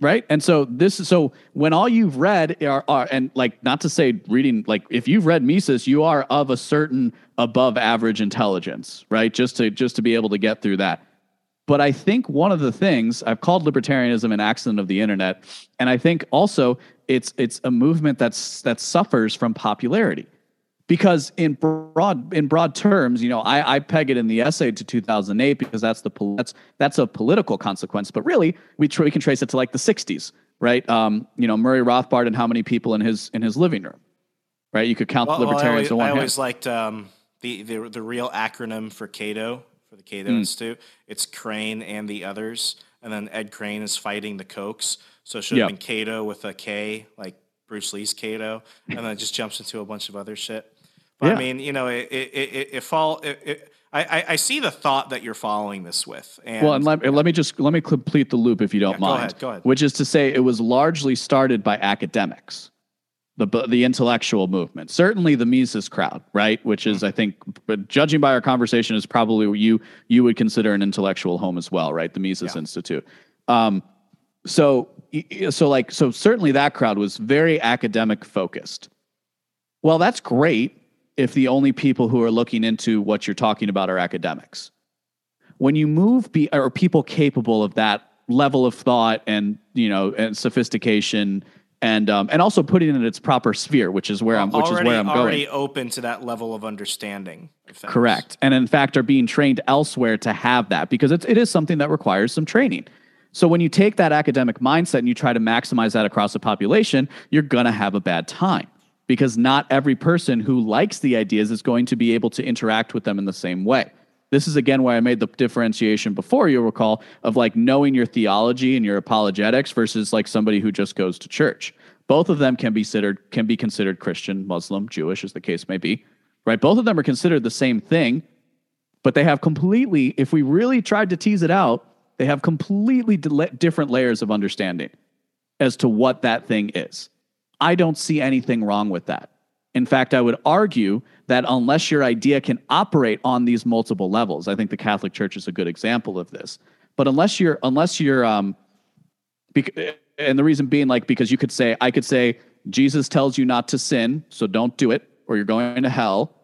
Right. And so this is so when all you've read are, are and like not to say reading like if you've read Mises, you are of a certain above average intelligence, right? Just to just to be able to get through that. But I think one of the things I've called libertarianism an accident of the internet, and I think also it's it's a movement that's that suffers from popularity. Because in broad in broad terms, you know, I, I peg it in the essay to 2008 because that's the that's that's a political consequence. But really, we tr- we can trace it to like the 60s, right? Um, you know, Murray Rothbard and how many people in his in his living room, right? You could count Well, the well, I libertarians always, in one I always liked um, the, the the real acronym for Cato for the. Cato Institute. It's Crane and the others, and then Ed Crane is fighting the Kochs. So it should have Yeah. been Cato with a K, like Bruce Lee's Kato, and then it just jumps into a bunch of other shit. But Yeah. I mean, you know, it it it, it, fall. It, it, I, I- I see the thought that you're following this with, and, Well, and let, let me just let me complete the loop if you don't Yeah, go mind. ahead, go ahead. Which is to say, it was largely started by academics, the the intellectual movement. Certainly, the Mises crowd, right? Which is, I think, but judging by our conversation, is probably what you you would consider an intellectual home as well, right? The Mises Yeah. Institute. Um, so so like so certainly that crowd was very academic focused. Well, that's great if the only people who are looking into what you're talking about are academics when you move be or people capable of that level of thought and you know and sophistication and um, and also putting it in its proper sphere, which is where I'm which already is where I'm already going. open to that level of understanding. Correct, and in fact are being trained elsewhere to have that because it's, it is something that requires some training. So when you take that academic mindset and you try to maximize that across the population, you're gonna have a bad time because not every person who likes the ideas is going to be able to interact with them in the same way. This is again why I made the differentiation before you'll recall of like knowing your theology and your apologetics versus like somebody who just goes to church. Both of them can be considered can be considered Christian, Muslim, Jewish, as the case may be. Right? Both of them are considered the same thing, but they have completely, if we really tried to tease it out, they have completely di- different layers of understanding as to what that thing is. I don't see anything wrong with that. In fact, I would argue that unless your idea can operate on these multiple levels, I think the Catholic Church is a good example of this. But unless you're, unless you're, um, bec- and the reason being, like, because you could say, I could say, Jesus tells you not to sin, so don't do it, or you're going to hell.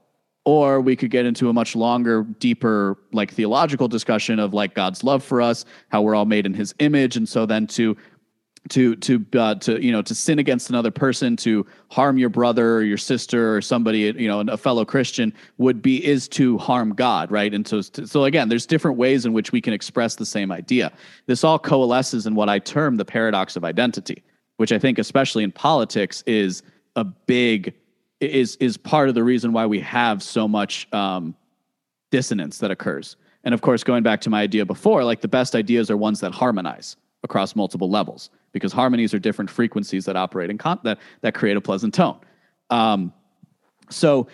Or we could get into a much longer, deeper, like theological discussion of like God's love for us, how we're all made in His image, and so then to to to uh, to you know to sin against another person to harm your brother or your sister or somebody you know a fellow christian would be is to harm god right? And so so again there's different ways in which we can express the same idea. This all coalesces in what i term the paradox of identity which i think especially in politics is a big is is part of the reason why we have so much um, dissonance that occurs. And of course going back to my idea before like the best ideas are ones that harmonize across multiple levels because harmonies are different frequencies that operate in con- that that create a pleasant tone. Um, so,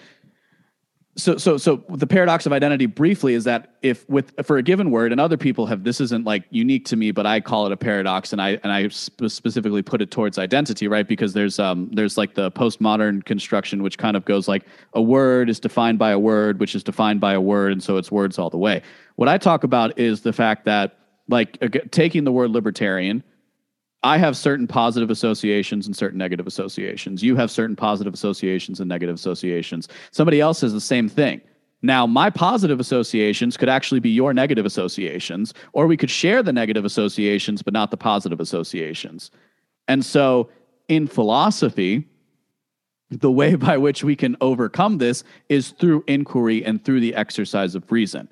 so, so, so the paradox of identity briefly is that if with for a given word, and other people have this isn't like unique to me, but I call it a paradox, and I and I sp- specifically put it towards identity, right? Because there's um there's like the postmodern construction, which kind of goes like a word is defined by a word, which is defined by a word, and so it's words all the way. What I talk about is the fact that like taking the word libertarian I have certain positive associations and certain negative associations. You have certain positive associations and negative associations. Somebody else has the same thing. Now, my positive associations could actually be your negative associations, or we could share the negative associations, but not the positive associations. And so, in philosophy, the way by which we can overcome this is through inquiry and through the exercise of reason.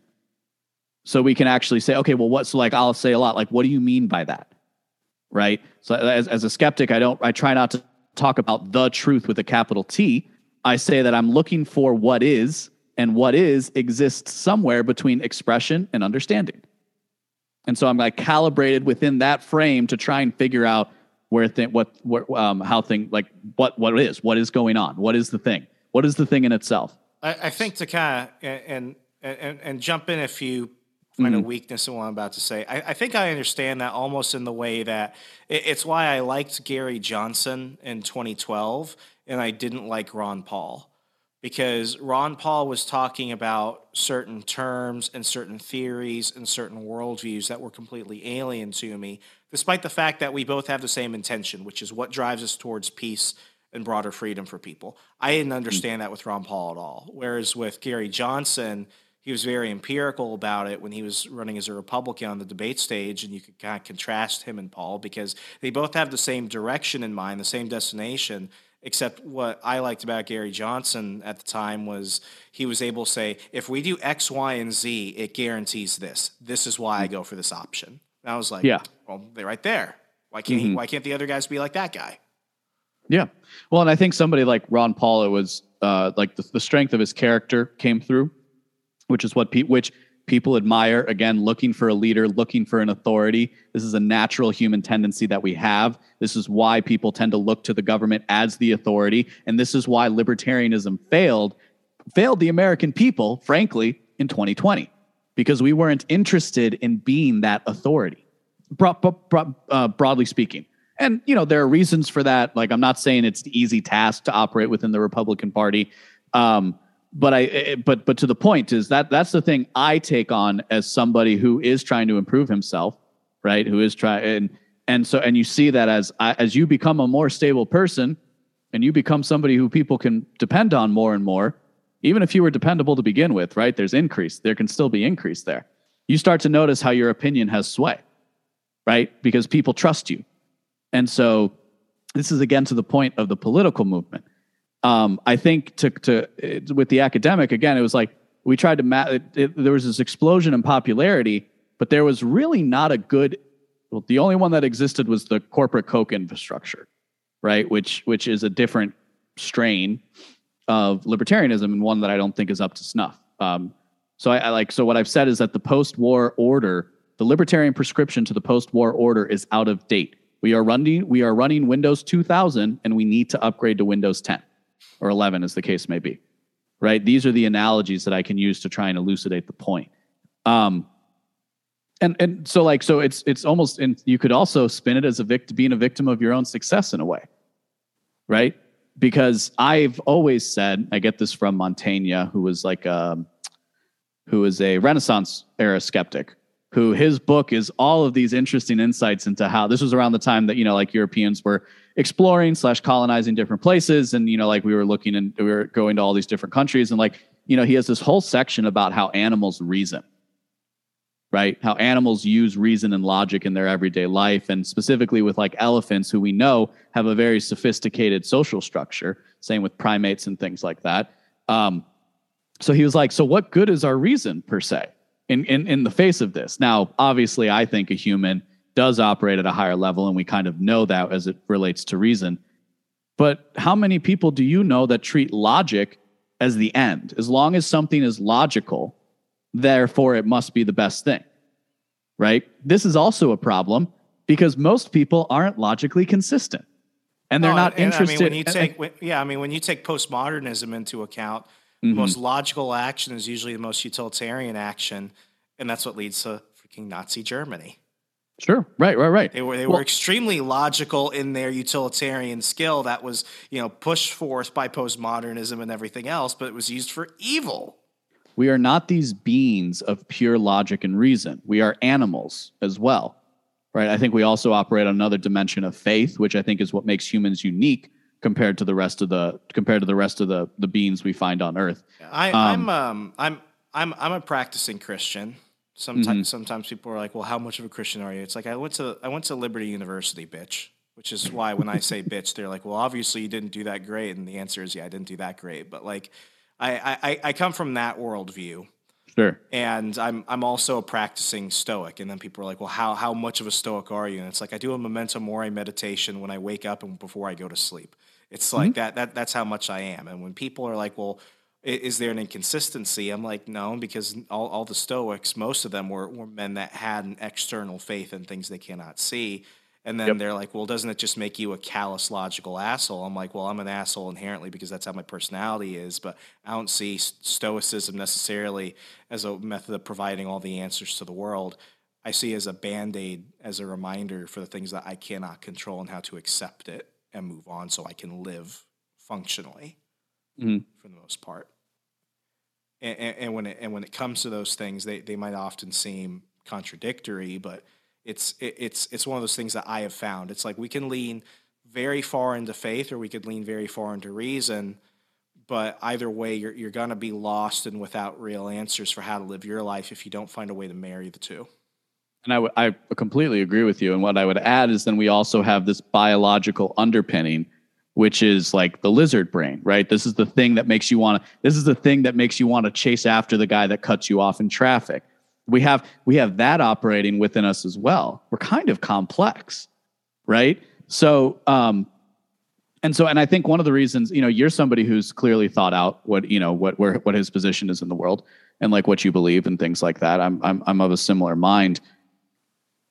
So we can actually say, okay, well, what? So, like, I'll say a lot, like, what do you mean by that? Right? So as, as a skeptic, I don't I try not to talk about the truth with a capital T. I say that I'm looking for what is, and what is exists somewhere between expression and understanding. And so I'm like calibrated within that frame to try and figure out where thing what where, um how thing like what what is what is going on what is the thing what is the thing in itself I, I think to kind of and, and and jump in if you find Mm-hmm. a weakness in what I'm about to say. I, I think I understand that almost in the way that it, it's why I liked Gary Johnson in 2012 and I didn't like Ron Paul because Ron Paul was talking about certain terms and certain theories and certain worldviews that were completely alien to me, despite the fact that we both have the same intention, which is what drives us towards peace and broader freedom for people. I didn't understand that with Ron Paul at all. Whereas with Gary Johnson, he was very empirical about it when he was running as a Republican on the debate stage, and you could kind of contrast him and Paul because they both have the same direction in mind, the same destination. Except what I liked about Gary Johnson at the time was he was able to say, if we do X, Y, and Z, it guarantees this. This is why I go for this option. And I was like, Yeah. well, they're right there. Why can't he, why can't the other guys be like that guy? Yeah. Well, and I think somebody like Ron Paul, it was uh, like the, the strength of his character came through, which is what pe- which people admire. Again, looking for a leader, looking for an authority. This is a natural human tendency that we have. This is why people tend to look to the government as the authority, and this is why libertarianism failed failed the American people, frankly, in 2020, because we weren't interested in being that authority, bro- bro- uh, broadly speaking. And you know there are reasons for that. Like I'm not saying it's the easy task to operate within the Republican Party, um, but I eh, but but to the point is that that's the thing I take on as somebody who is trying to improve himself, right? Who is trying and and so and you see that as as you become a more stable person, and you become somebody who people can depend on more and more. Even if you were dependable to begin with, right? There's increase. There can still be increase there. You start to notice how your opinion has sway, right? Because people trust you and so this is again to the point of the political movement. Um, I think to, to it, with the academic, again, it was like we tried to, ma- it, it, there was this explosion in popularity, but there was really not a good, well, the only one that existed was the corporate Koch infrastructure, right? Which, which is a different strain of libertarianism and one that I don't think is up to snuff. Um, so I, I like, so what I've said is that the post-war order, the libertarian prescription to the post-war order is out of date we are running we are running Windows 2000 and we need to upgrade to Windows 10 or 11 as the case may be. Right? These are the analogies that I can use to try and elucidate the point. Um, and and so like so it's it's almost and you could also spin it as a victim being a victim of your own success in a way. Right? Because I've always said, I get this from Montaigne, who was like um who is a Renaissance era skeptic, who his book is all of these interesting insights into how this was around the time that you know like Europeans were exploring slash colonizing different places, and you know like we were looking and we were going to all these different countries, and like you know he has this whole section about how animals reason, right? How animals use reason and logic in their everyday life, and specifically with like elephants, who we know have a very sophisticated social structure. Same with primates and things like that. Um, so he was like, so what good is our reason per se? in, in in the face of this. Now, obviously, I think a human does operate at a higher level, and we kind of know that as it relates to reason. But how many people do you know that treat logic as the end? As long as something is logical, therefore it must be the best thing. Right? This is also a problem because most people aren't logically consistent. And they're Oh, not and, interested. I mean, when you take, when, yeah, I mean, when you take postmodernism into account, Mm-hmm. the most logical action is usually the most utilitarian action, and that's what leads to freaking Nazi Germany. Sure. Right, right, right. They were they Well- were extremely logical in their utilitarian skill that was you know pushed forth by postmodernism and everything else, but it was used for evil. We are not these beings of pure logic and reason. We are animals as well. Right? I think we also operate on another dimension of faith, which I think is what makes humans unique compared to the rest of the compared to the rest of the the beings we find on earth. I, I'm um I'm I'm I'm a practicing Christian. Sometimes mm-hmm. sometimes people are like, "Well, how much of a Christian are you?" It's like I went to I went to Liberty University, bitch. Which is why when I say (laughs) bitch, they're like, "Well, obviously you didn't do that great," and the answer is, "Yeah, I didn't do that great." But like, I I, I come from that worldview, Sure. and I'm I'm also a practicing Stoic. And then people are like, "Well, how how much of a Stoic are you?" And it's like I do a memento mori meditation when I wake up and before I go to sleep. It's like mm-hmm. that that that's how much I am. And when people are like, "Well," is there an inconsistency? I'm like, no, because all, all the Stoics, most of them were, were men that had an external faith in things they cannot see. And then they're like, well, doesn't it just make you a callous, logical asshole? I'm like, well, I'm an asshole inherently because that's how my personality is, but I don't see Stoicism necessarily as a method of providing all the answers to the world. I see as a band aid, as a reminder for the things that I cannot control and how to accept it and move on so I can live functionally. Mm-hmm. for the most part. And, and, and, when it and when it comes to those things, they, they might often seem contradictory, but it's it, it's it's one of those things that I have found. It's like we can lean very far into faith, or we could lean very far into reason. But either way, you're you're gonna be lost and without real answers for how to live your life if you don't find a way to marry the two. And I, w- I completely agree with you. And what I would add is then we also have this biological underpinning, which is like the lizard brain, right? This is the thing that makes you want to, this is the thing that makes you want to chase after the guy that cuts you off in traffic. We have, we have that operating within us as well. We're kind of complex, right? So, um, and so, and I think one of the reasons, you know, you're somebody who's clearly thought out what, you know, what, where, what his position is in the world and like what you believe and things like that. I'm, I'm, I'm of a similar mind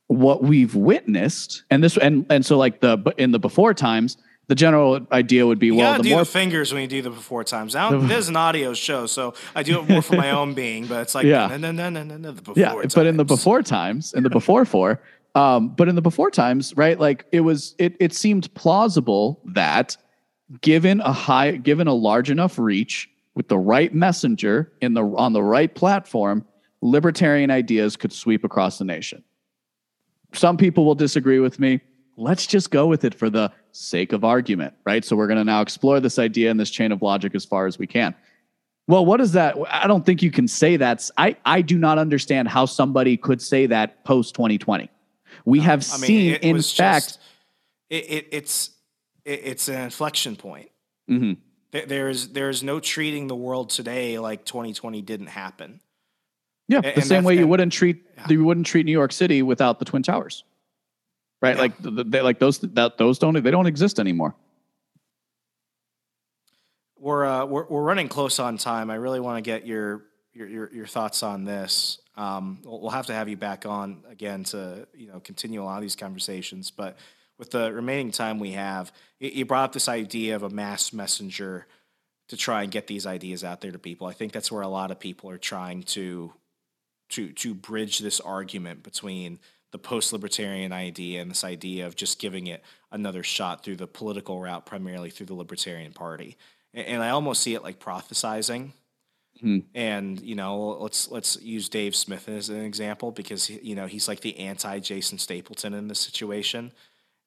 what we've witnessed, and this and and so like the in the before times, the general idea would be you well, the do more the fingers when you do the before times. Now this is an audio show, so I do it more for my (laughs) own being, but it's like yeah, no, no, no, no, no, the before yeah. Times. But in the before times, in the before four, um, but in the before times, right? Like it was, it it seemed plausible that given a high, given a large enough reach with the right messenger in the on the right platform, libertarian ideas could sweep across the nation some people will disagree with me. Let's just go with it for the sake of argument, right? So we're going to now explore this idea and this chain of logic as far as we can. Well, what is that? I don't think you can say that. I, I do not understand how somebody could say that post 2020. We have I mean, seen, in fact, just, it, it, it's it, it's an inflection point. Mm-hmm. There is there is no treating the world today like 2020 didn't happen. Yeah, the and same way you wouldn't treat yeah. you wouldn't treat New York City without the Twin Towers, right? Yeah. Like they, like those that those don't they don't exist anymore. We're uh, we're we're running close on time. I really want to get your your your, your thoughts on this. Um, we'll have to have you back on again to you know continue a lot of these conversations. But with the remaining time we have, you brought up this idea of a mass messenger to try and get these ideas out there to people. I think that's where a lot of people are trying to to to bridge this argument between the post-libertarian idea and this idea of just giving it another shot through the political route, primarily through the Libertarian Party. And, and I almost see it like prophesizing. Hmm. And you know, let's let's use Dave Smith as an example because you know he's like the anti Jason Stapleton in this situation.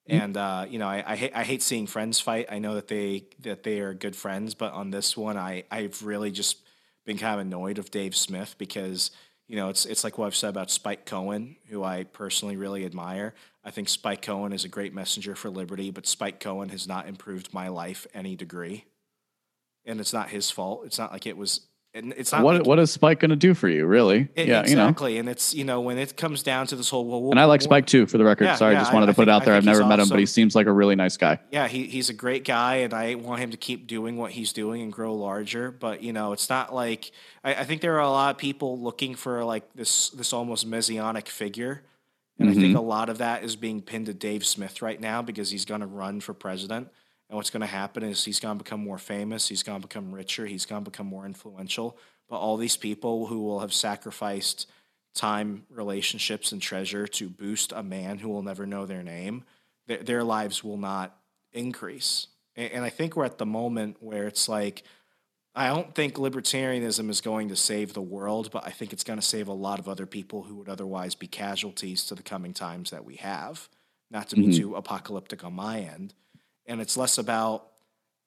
Hmm. And uh, you know, I, I hate I hate seeing friends fight. I know that they that they are good friends, but on this one, I I've really just been kind of annoyed of Dave Smith because you know, it's it's like what I've said about Spike Cohen, who I personally really admire. I think Spike Cohen is a great messenger for liberty, but Spike Cohen has not improved my life any degree, and it's not his fault. It's not like it was and it's not what like, what is Spike going to do for you, really? It, yeah, exactly. You know. And it's you know when it comes down to this whole well, and I like Spike too, for the record. Yeah, Sorry, yeah, just wanted I, to put think, it out there. I've never met him, but he seems like a really nice guy. Yeah, he, he's a great guy, and I want him to keep doing what he's doing and grow larger. But you know, it's not like I, I think there are a lot of people looking for like this this almost messianic figure. And mm-hmm. I think mm-hmm. a lot of that is being pinned to Dave Smith right now because he's going to run for president. And what's going to happen is he's going to become more famous, he's going to become richer, he's going to become more influential but all these people who will have sacrificed time, relationships, and treasure to boost a man who will never know their name, th- their lives will not increase. And, and I think we're at the moment where it's like, I don't think libertarianism is going to save the world, but I think it's going to save a lot of other people who would otherwise be casualties to the coming times that we have. Not to mm-hmm. be too apocalyptic on my end. And it's less about,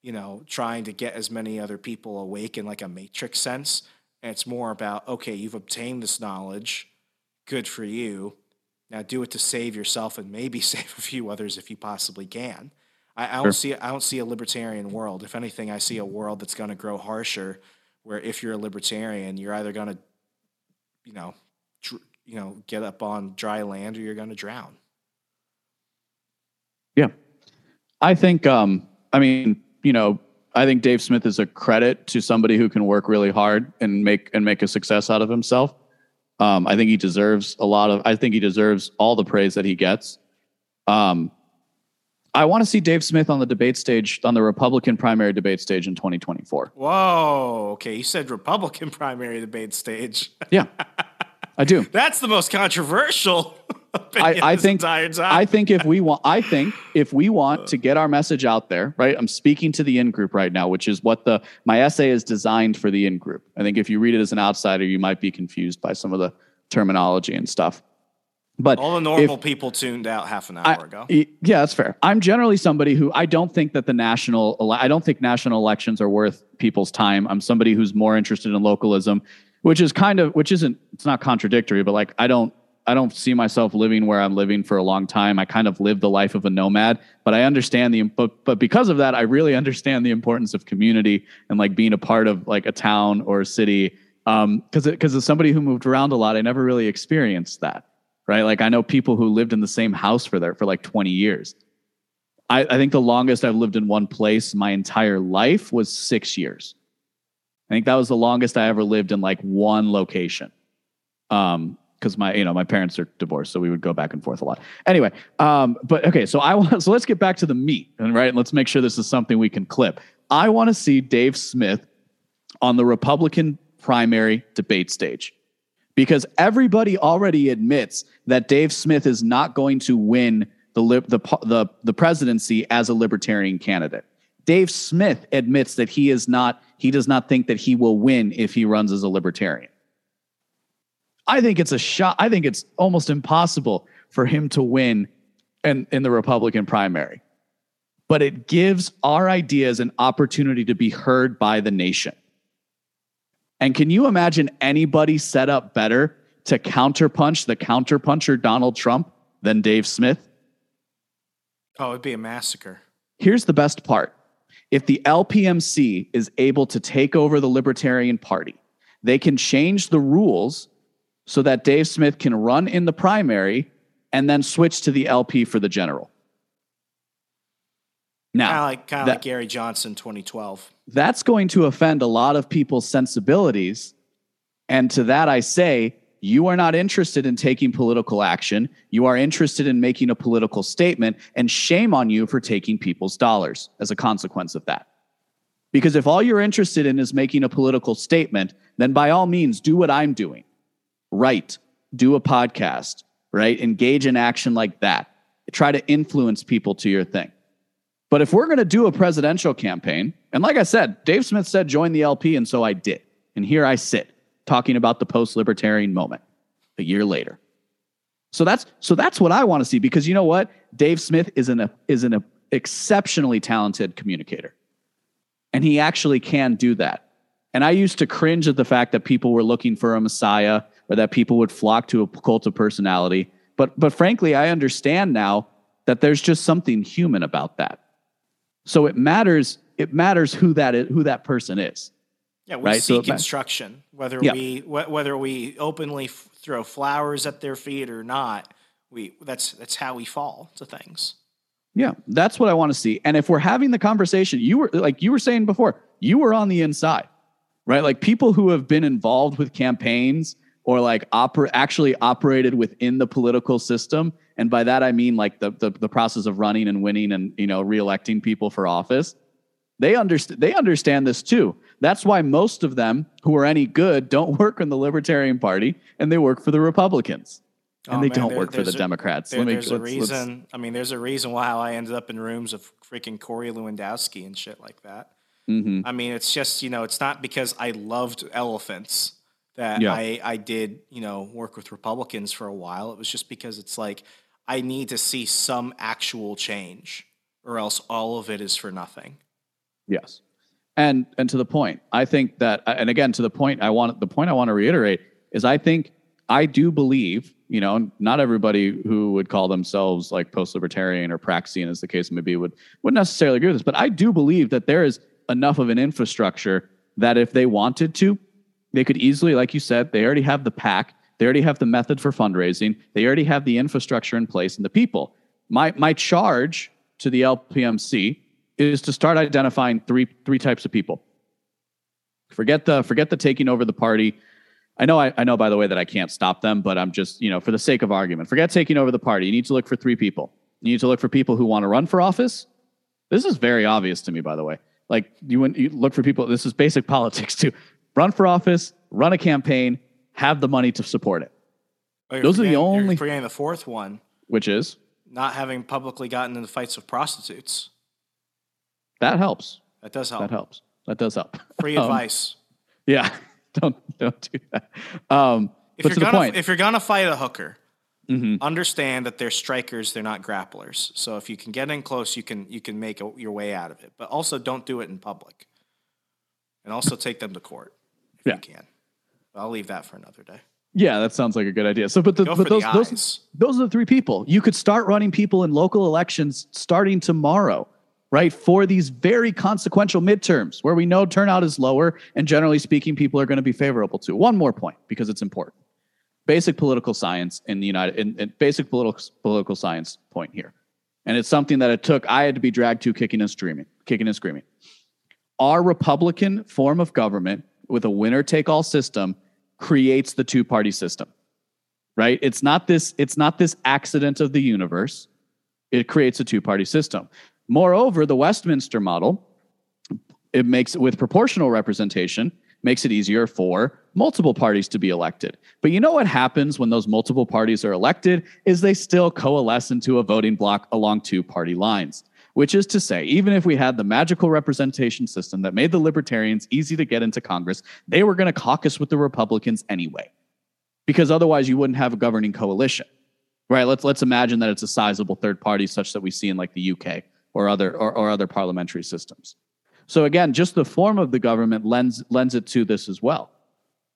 you know, trying to get as many other people awake in like a matrix sense and it's more about, okay, you've obtained this knowledge. Good for you. Now do it to save yourself and maybe (laughs) save a few others if you possibly can. I, I don't sure. see I don't see a libertarian world. If anything, I see a world that's going to grow harsher. Where if you're a libertarian, you're either going to, you know, dr- you know, get up on dry land or you're going to drown. Yeah, I think. Um, I mean, you know, I think Dave Smith is a credit to somebody who can work really hard and make and make a success out of himself. Um, I think he deserves a lot of. I think he deserves all the praise that he gets. Um, I want to see Dave Smith on the debate stage on the Republican primary debate stage in 2024. Whoa, okay, you said Republican (laughs) primary debate stage. yeah, (laughs) I do. That's the most controversial. (laughs) I, I think. I think if we (laughs) want I think if we want to get our message out there, right? I'm speaking to the in group right now, which is what the my essay is designed for the in group. I think if you read it as an outsider, you might be confused by some of the terminology and stuff. But all the if- normal people tuned out half an hour I- ago. yeah, that's fair. I'm generally somebody who I don't think that the national I don't think national elections are worth people's time. I'm somebody who's more interested in localism, which is kind of which isn't it's not contradictory, but like I don't I don't see myself living where I'm living for a long time. I kind of live the life of a nomad, but I understand the but but because of that, I really understand the importance of community and like being a part of like a town or a city. Um, because because as somebody who moved around a lot, I never really experienced that right? Like I know people who lived in the same house for there for like 20 years. I, I think the longest I've lived in one place my entire life was six years. I think that was the longest I ever lived in like one location. Um, because my you know my parents are divorced, so we would go back and forth a lot. Anyway, um, but okay, so I want (laughs) so let's get back to the meat, and right, let's make sure this is something we can clip. I want to see Dave Smith on the Republican primary debate stage because everybody already admits that Dave Smith is not going to win the the the the presidency as a libertarian candidate. Dave Smith admits that he is not he does not think that he will win if he runs as a libertarian. I think it's a shot. I think it's almost impossible for him to win in, in the Republican primary. But it gives our ideas an opportunity to be heard by the nation. And can you imagine anybody set up better to counterpunch the counterpuncher Donald Trump than Dave Smith? Oh, it'd be a massacre. Here's the best part. If the LPMC is able to take over the Libertarian Party, they can change the rules so that Dave Smith can run in the primary and then switch to the LP for the general. Now, Kind of like kind of that- like Gary Johnson 2012. that's going to offend a lot of people's sensibilities. And to that, I say, you are not interested in taking political action. You are interested in making a political statement, and shame on you for taking people's dollars as a consequence of that. Because if all you're interested in is making a political statement, then by all means, do what I'm doing. Write, do a podcast, right? Engage in action like that. Try to influence people to your thing. But if we're going to do a presidential campaign, and like I said, Dave Smith said join the LP, and so I did. And here I sit talking about the post-libertarian moment a year later. So that's so that's what I want to see because you know what? Dave Smith is an is an exceptionally talented communicator. And he actually can do that. And I used to cringe at the fact that people were looking for a messiah or that people would flock to a cult of personality. But but frankly, I understand now that there's just something human about that. So it matters. It matters who that is, who that person is. Yeah, we Right, so seek it ma- instruction, whether Yeah. we wh- whether we openly f- throw flowers at their feet or not. We that's that's how we fall to things. Yeah, that's what I want to see. And if we're having the conversation, you were like you were saying before, you were on the inside, right? Like people who have been involved with campaigns or like oper- actually operated within the political system, and by that I mean like the, the the process of running and winning and you know reelecting people for office. They understand they understand this too. That's why most of them who are any good don't (laughs) work in the Libertarian Party and they work for the Republicans. And Oh, they man, don't there- work for the a- Democrats. There, Let me- there's a let's- reason. I mean, there's a reason why I ended up in rooms of freaking Corey Lewandowski and shit like that. Mhm. I mean, it's just you know, it's not because I loved elephants that Yeah. I I did you know work with Republicans for a while. It was just because it's like I need to see some actual change, or else all of it is for nothing. Yes. And and to the point, I think that uh, and again to the point I want the point I want to reiterate is I think I do believe, you know, not everybody who would call themselves like post-libertarian or Praxian as the case may be would would necessarily agree with this, but I do believe that there is enough of an infrastructure that if they wanted to, they could easily like you said, they already have the PAC, they already have the method for fundraising, they already have the infrastructure in place and the people. My my charge to the LPMC is to start identifying three three types of people. Forget the forget the taking over the party. I know I, I know by the way that I can't stop them, but I'm just, you know, for the sake of argument, forget taking over the party. You need to look for three people. You need to look for people who want to run for office. This is very obvious to me, by the way. Like you, you look for people, this is basic (laughs) politics too. Run for office, run a campaign, have the money to support it. Oh, Those are the only. you're forgetting the fourth one, which is not having publicly gotten into the fights with prostitutes. That helps. That does help. That helps. That does help. Free (laughs) Um, advice. Yeah, (laughs) don't don't do that. Um, If but you're to the gonna point, Mm-hmm. if you're gonna fight a hooker, understand that they're strikers, they're not grapplers. So if you can get in close, you can you can make a, your way out of it. But also don't do it in public, and also take them to court if Yeah. you can. I'll leave that for another day. yeah, that sounds like a good idea. So, but the, but those those those are the three people. You could start running people in local elections starting tomorrow, right? For these very consequential midterms where we know turnout is lower and generally speaking, people are going to be favorable to. One more point because it's important. Basic political science in the United, in, in basic political political science point here, and it's something that it took. I had to be dragged to kicking and screaming, kicking and screaming. Our Republican form of government with a winner take all system creates the two party system right it's not this it's not this accident of the universe it creates a two party system moreover the westminster model it makes with proportional representation makes it easier for multiple parties to be elected. But you know what happens when those multiple parties are elected is they still coalesce into a voting block along two party lines which is to say even if we had the magical representation system that made the libertarians easy to get into congress they were going to caucus with the republicans anyway because otherwise you wouldn't have a governing coalition right? Let's let's imagine that it's a sizable third party such that we see in like the uk or other or, or other parliamentary systems. So again just the form of the government lends lends it to this as well.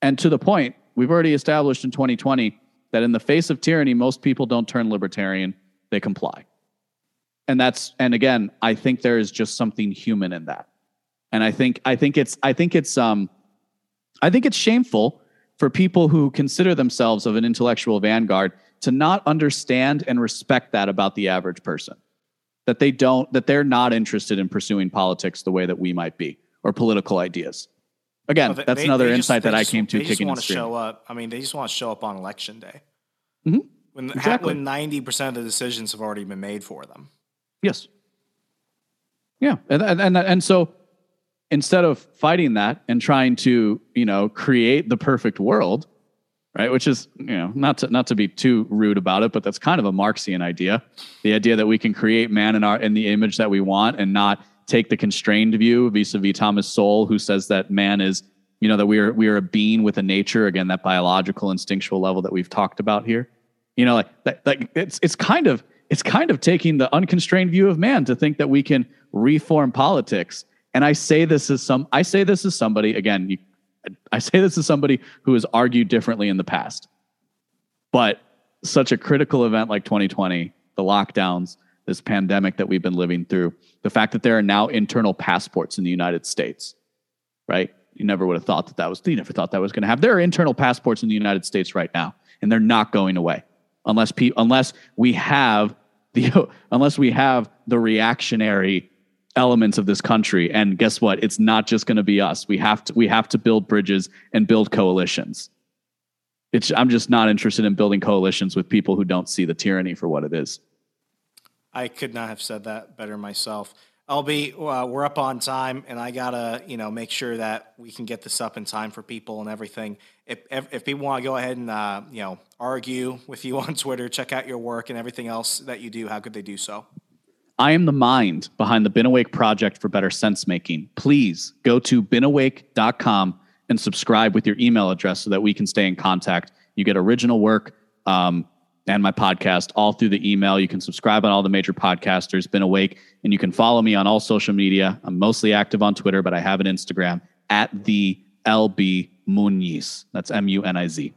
And to the point we've already established in 2020 that in the face of tyranny most people don't turn libertarian they comply. And that's and again i think there is just something human in that. And i think i think it's i think it's um i think it's shameful for people who consider themselves of an intellectual vanguard to not understand and respect that about the average person that they don't that they're not interested in pursuing politics the way that we might be or political ideas again they- that's they- another they just- insight that i came to They just kicking want to show up. I mean, they just want to show up on election day. Mhm. When Exactly. when ninety percent of the decisions have already been made for them. Yes. Yeah, and and and, and so instead of fighting that and trying to you know create the perfect world, right? Which is you know not to not to be too rude about it, but that's kind of a Marxian idea. The idea that we can create man in our in the image that we want and not take the constrained view vis-a-vis Thomas Sowell, who says that man is you know that we are we are a being with a nature again that biological instinctual level that we've talked about here you know like that, like it's it's kind of it's kind of taking the unconstrained view of man to think that we can reform politics and i say this as some i say this as somebody again you, i say this as somebody who has argued differently in the past but such a critical event like 2020 the lockdowns this pandemic that we've been living through the fact that there are now internal passports in the united states right? You never would have thought that that was you never thought that was going to happen. There are internal passports in the united states right now and they're not going away unless pe- unless we have the (laughs) unless we have the reactionary elements of this country and guess what it's not just going to be us we have to we have to build bridges and build coalitions it's i'm just not interested in building coalitions with people who don't see the tyranny for what it is I could not have said that better myself. LB, uh, we're up on time, and I gotta, you know, make sure that we can get this up in time for people and everything. If if, if people want to go ahead and uh, you know argue with you (laughs) on Twitter, check out your work and everything else that you do. How could they do so? I am the mind behind the Been Awake Project for Better Sense Making. Please go to beenawake.com and subscribe with your email address so that we can stay in contact. You get original work um, and my podcast all through the email. You can subscribe on all the major podcatchers, Been Awake, and you can follow me on all social media. I'm mostly active on Twitter, but I have an Instagram at the LB Muniz. That's M U N I Z.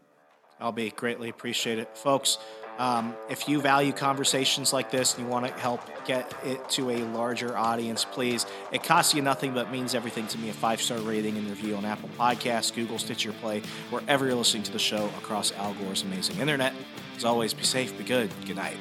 LB, greatly appreciate it, folks. Um, if you value conversations like this and you want to help get it to a larger audience, please. It costs you nothing, but means everything to me. A five star rating and review on Apple Podcasts, Google, Stitcher Play, wherever you're listening to the show across Al Gore's amazing internet. As always, be safe, be good. Good night.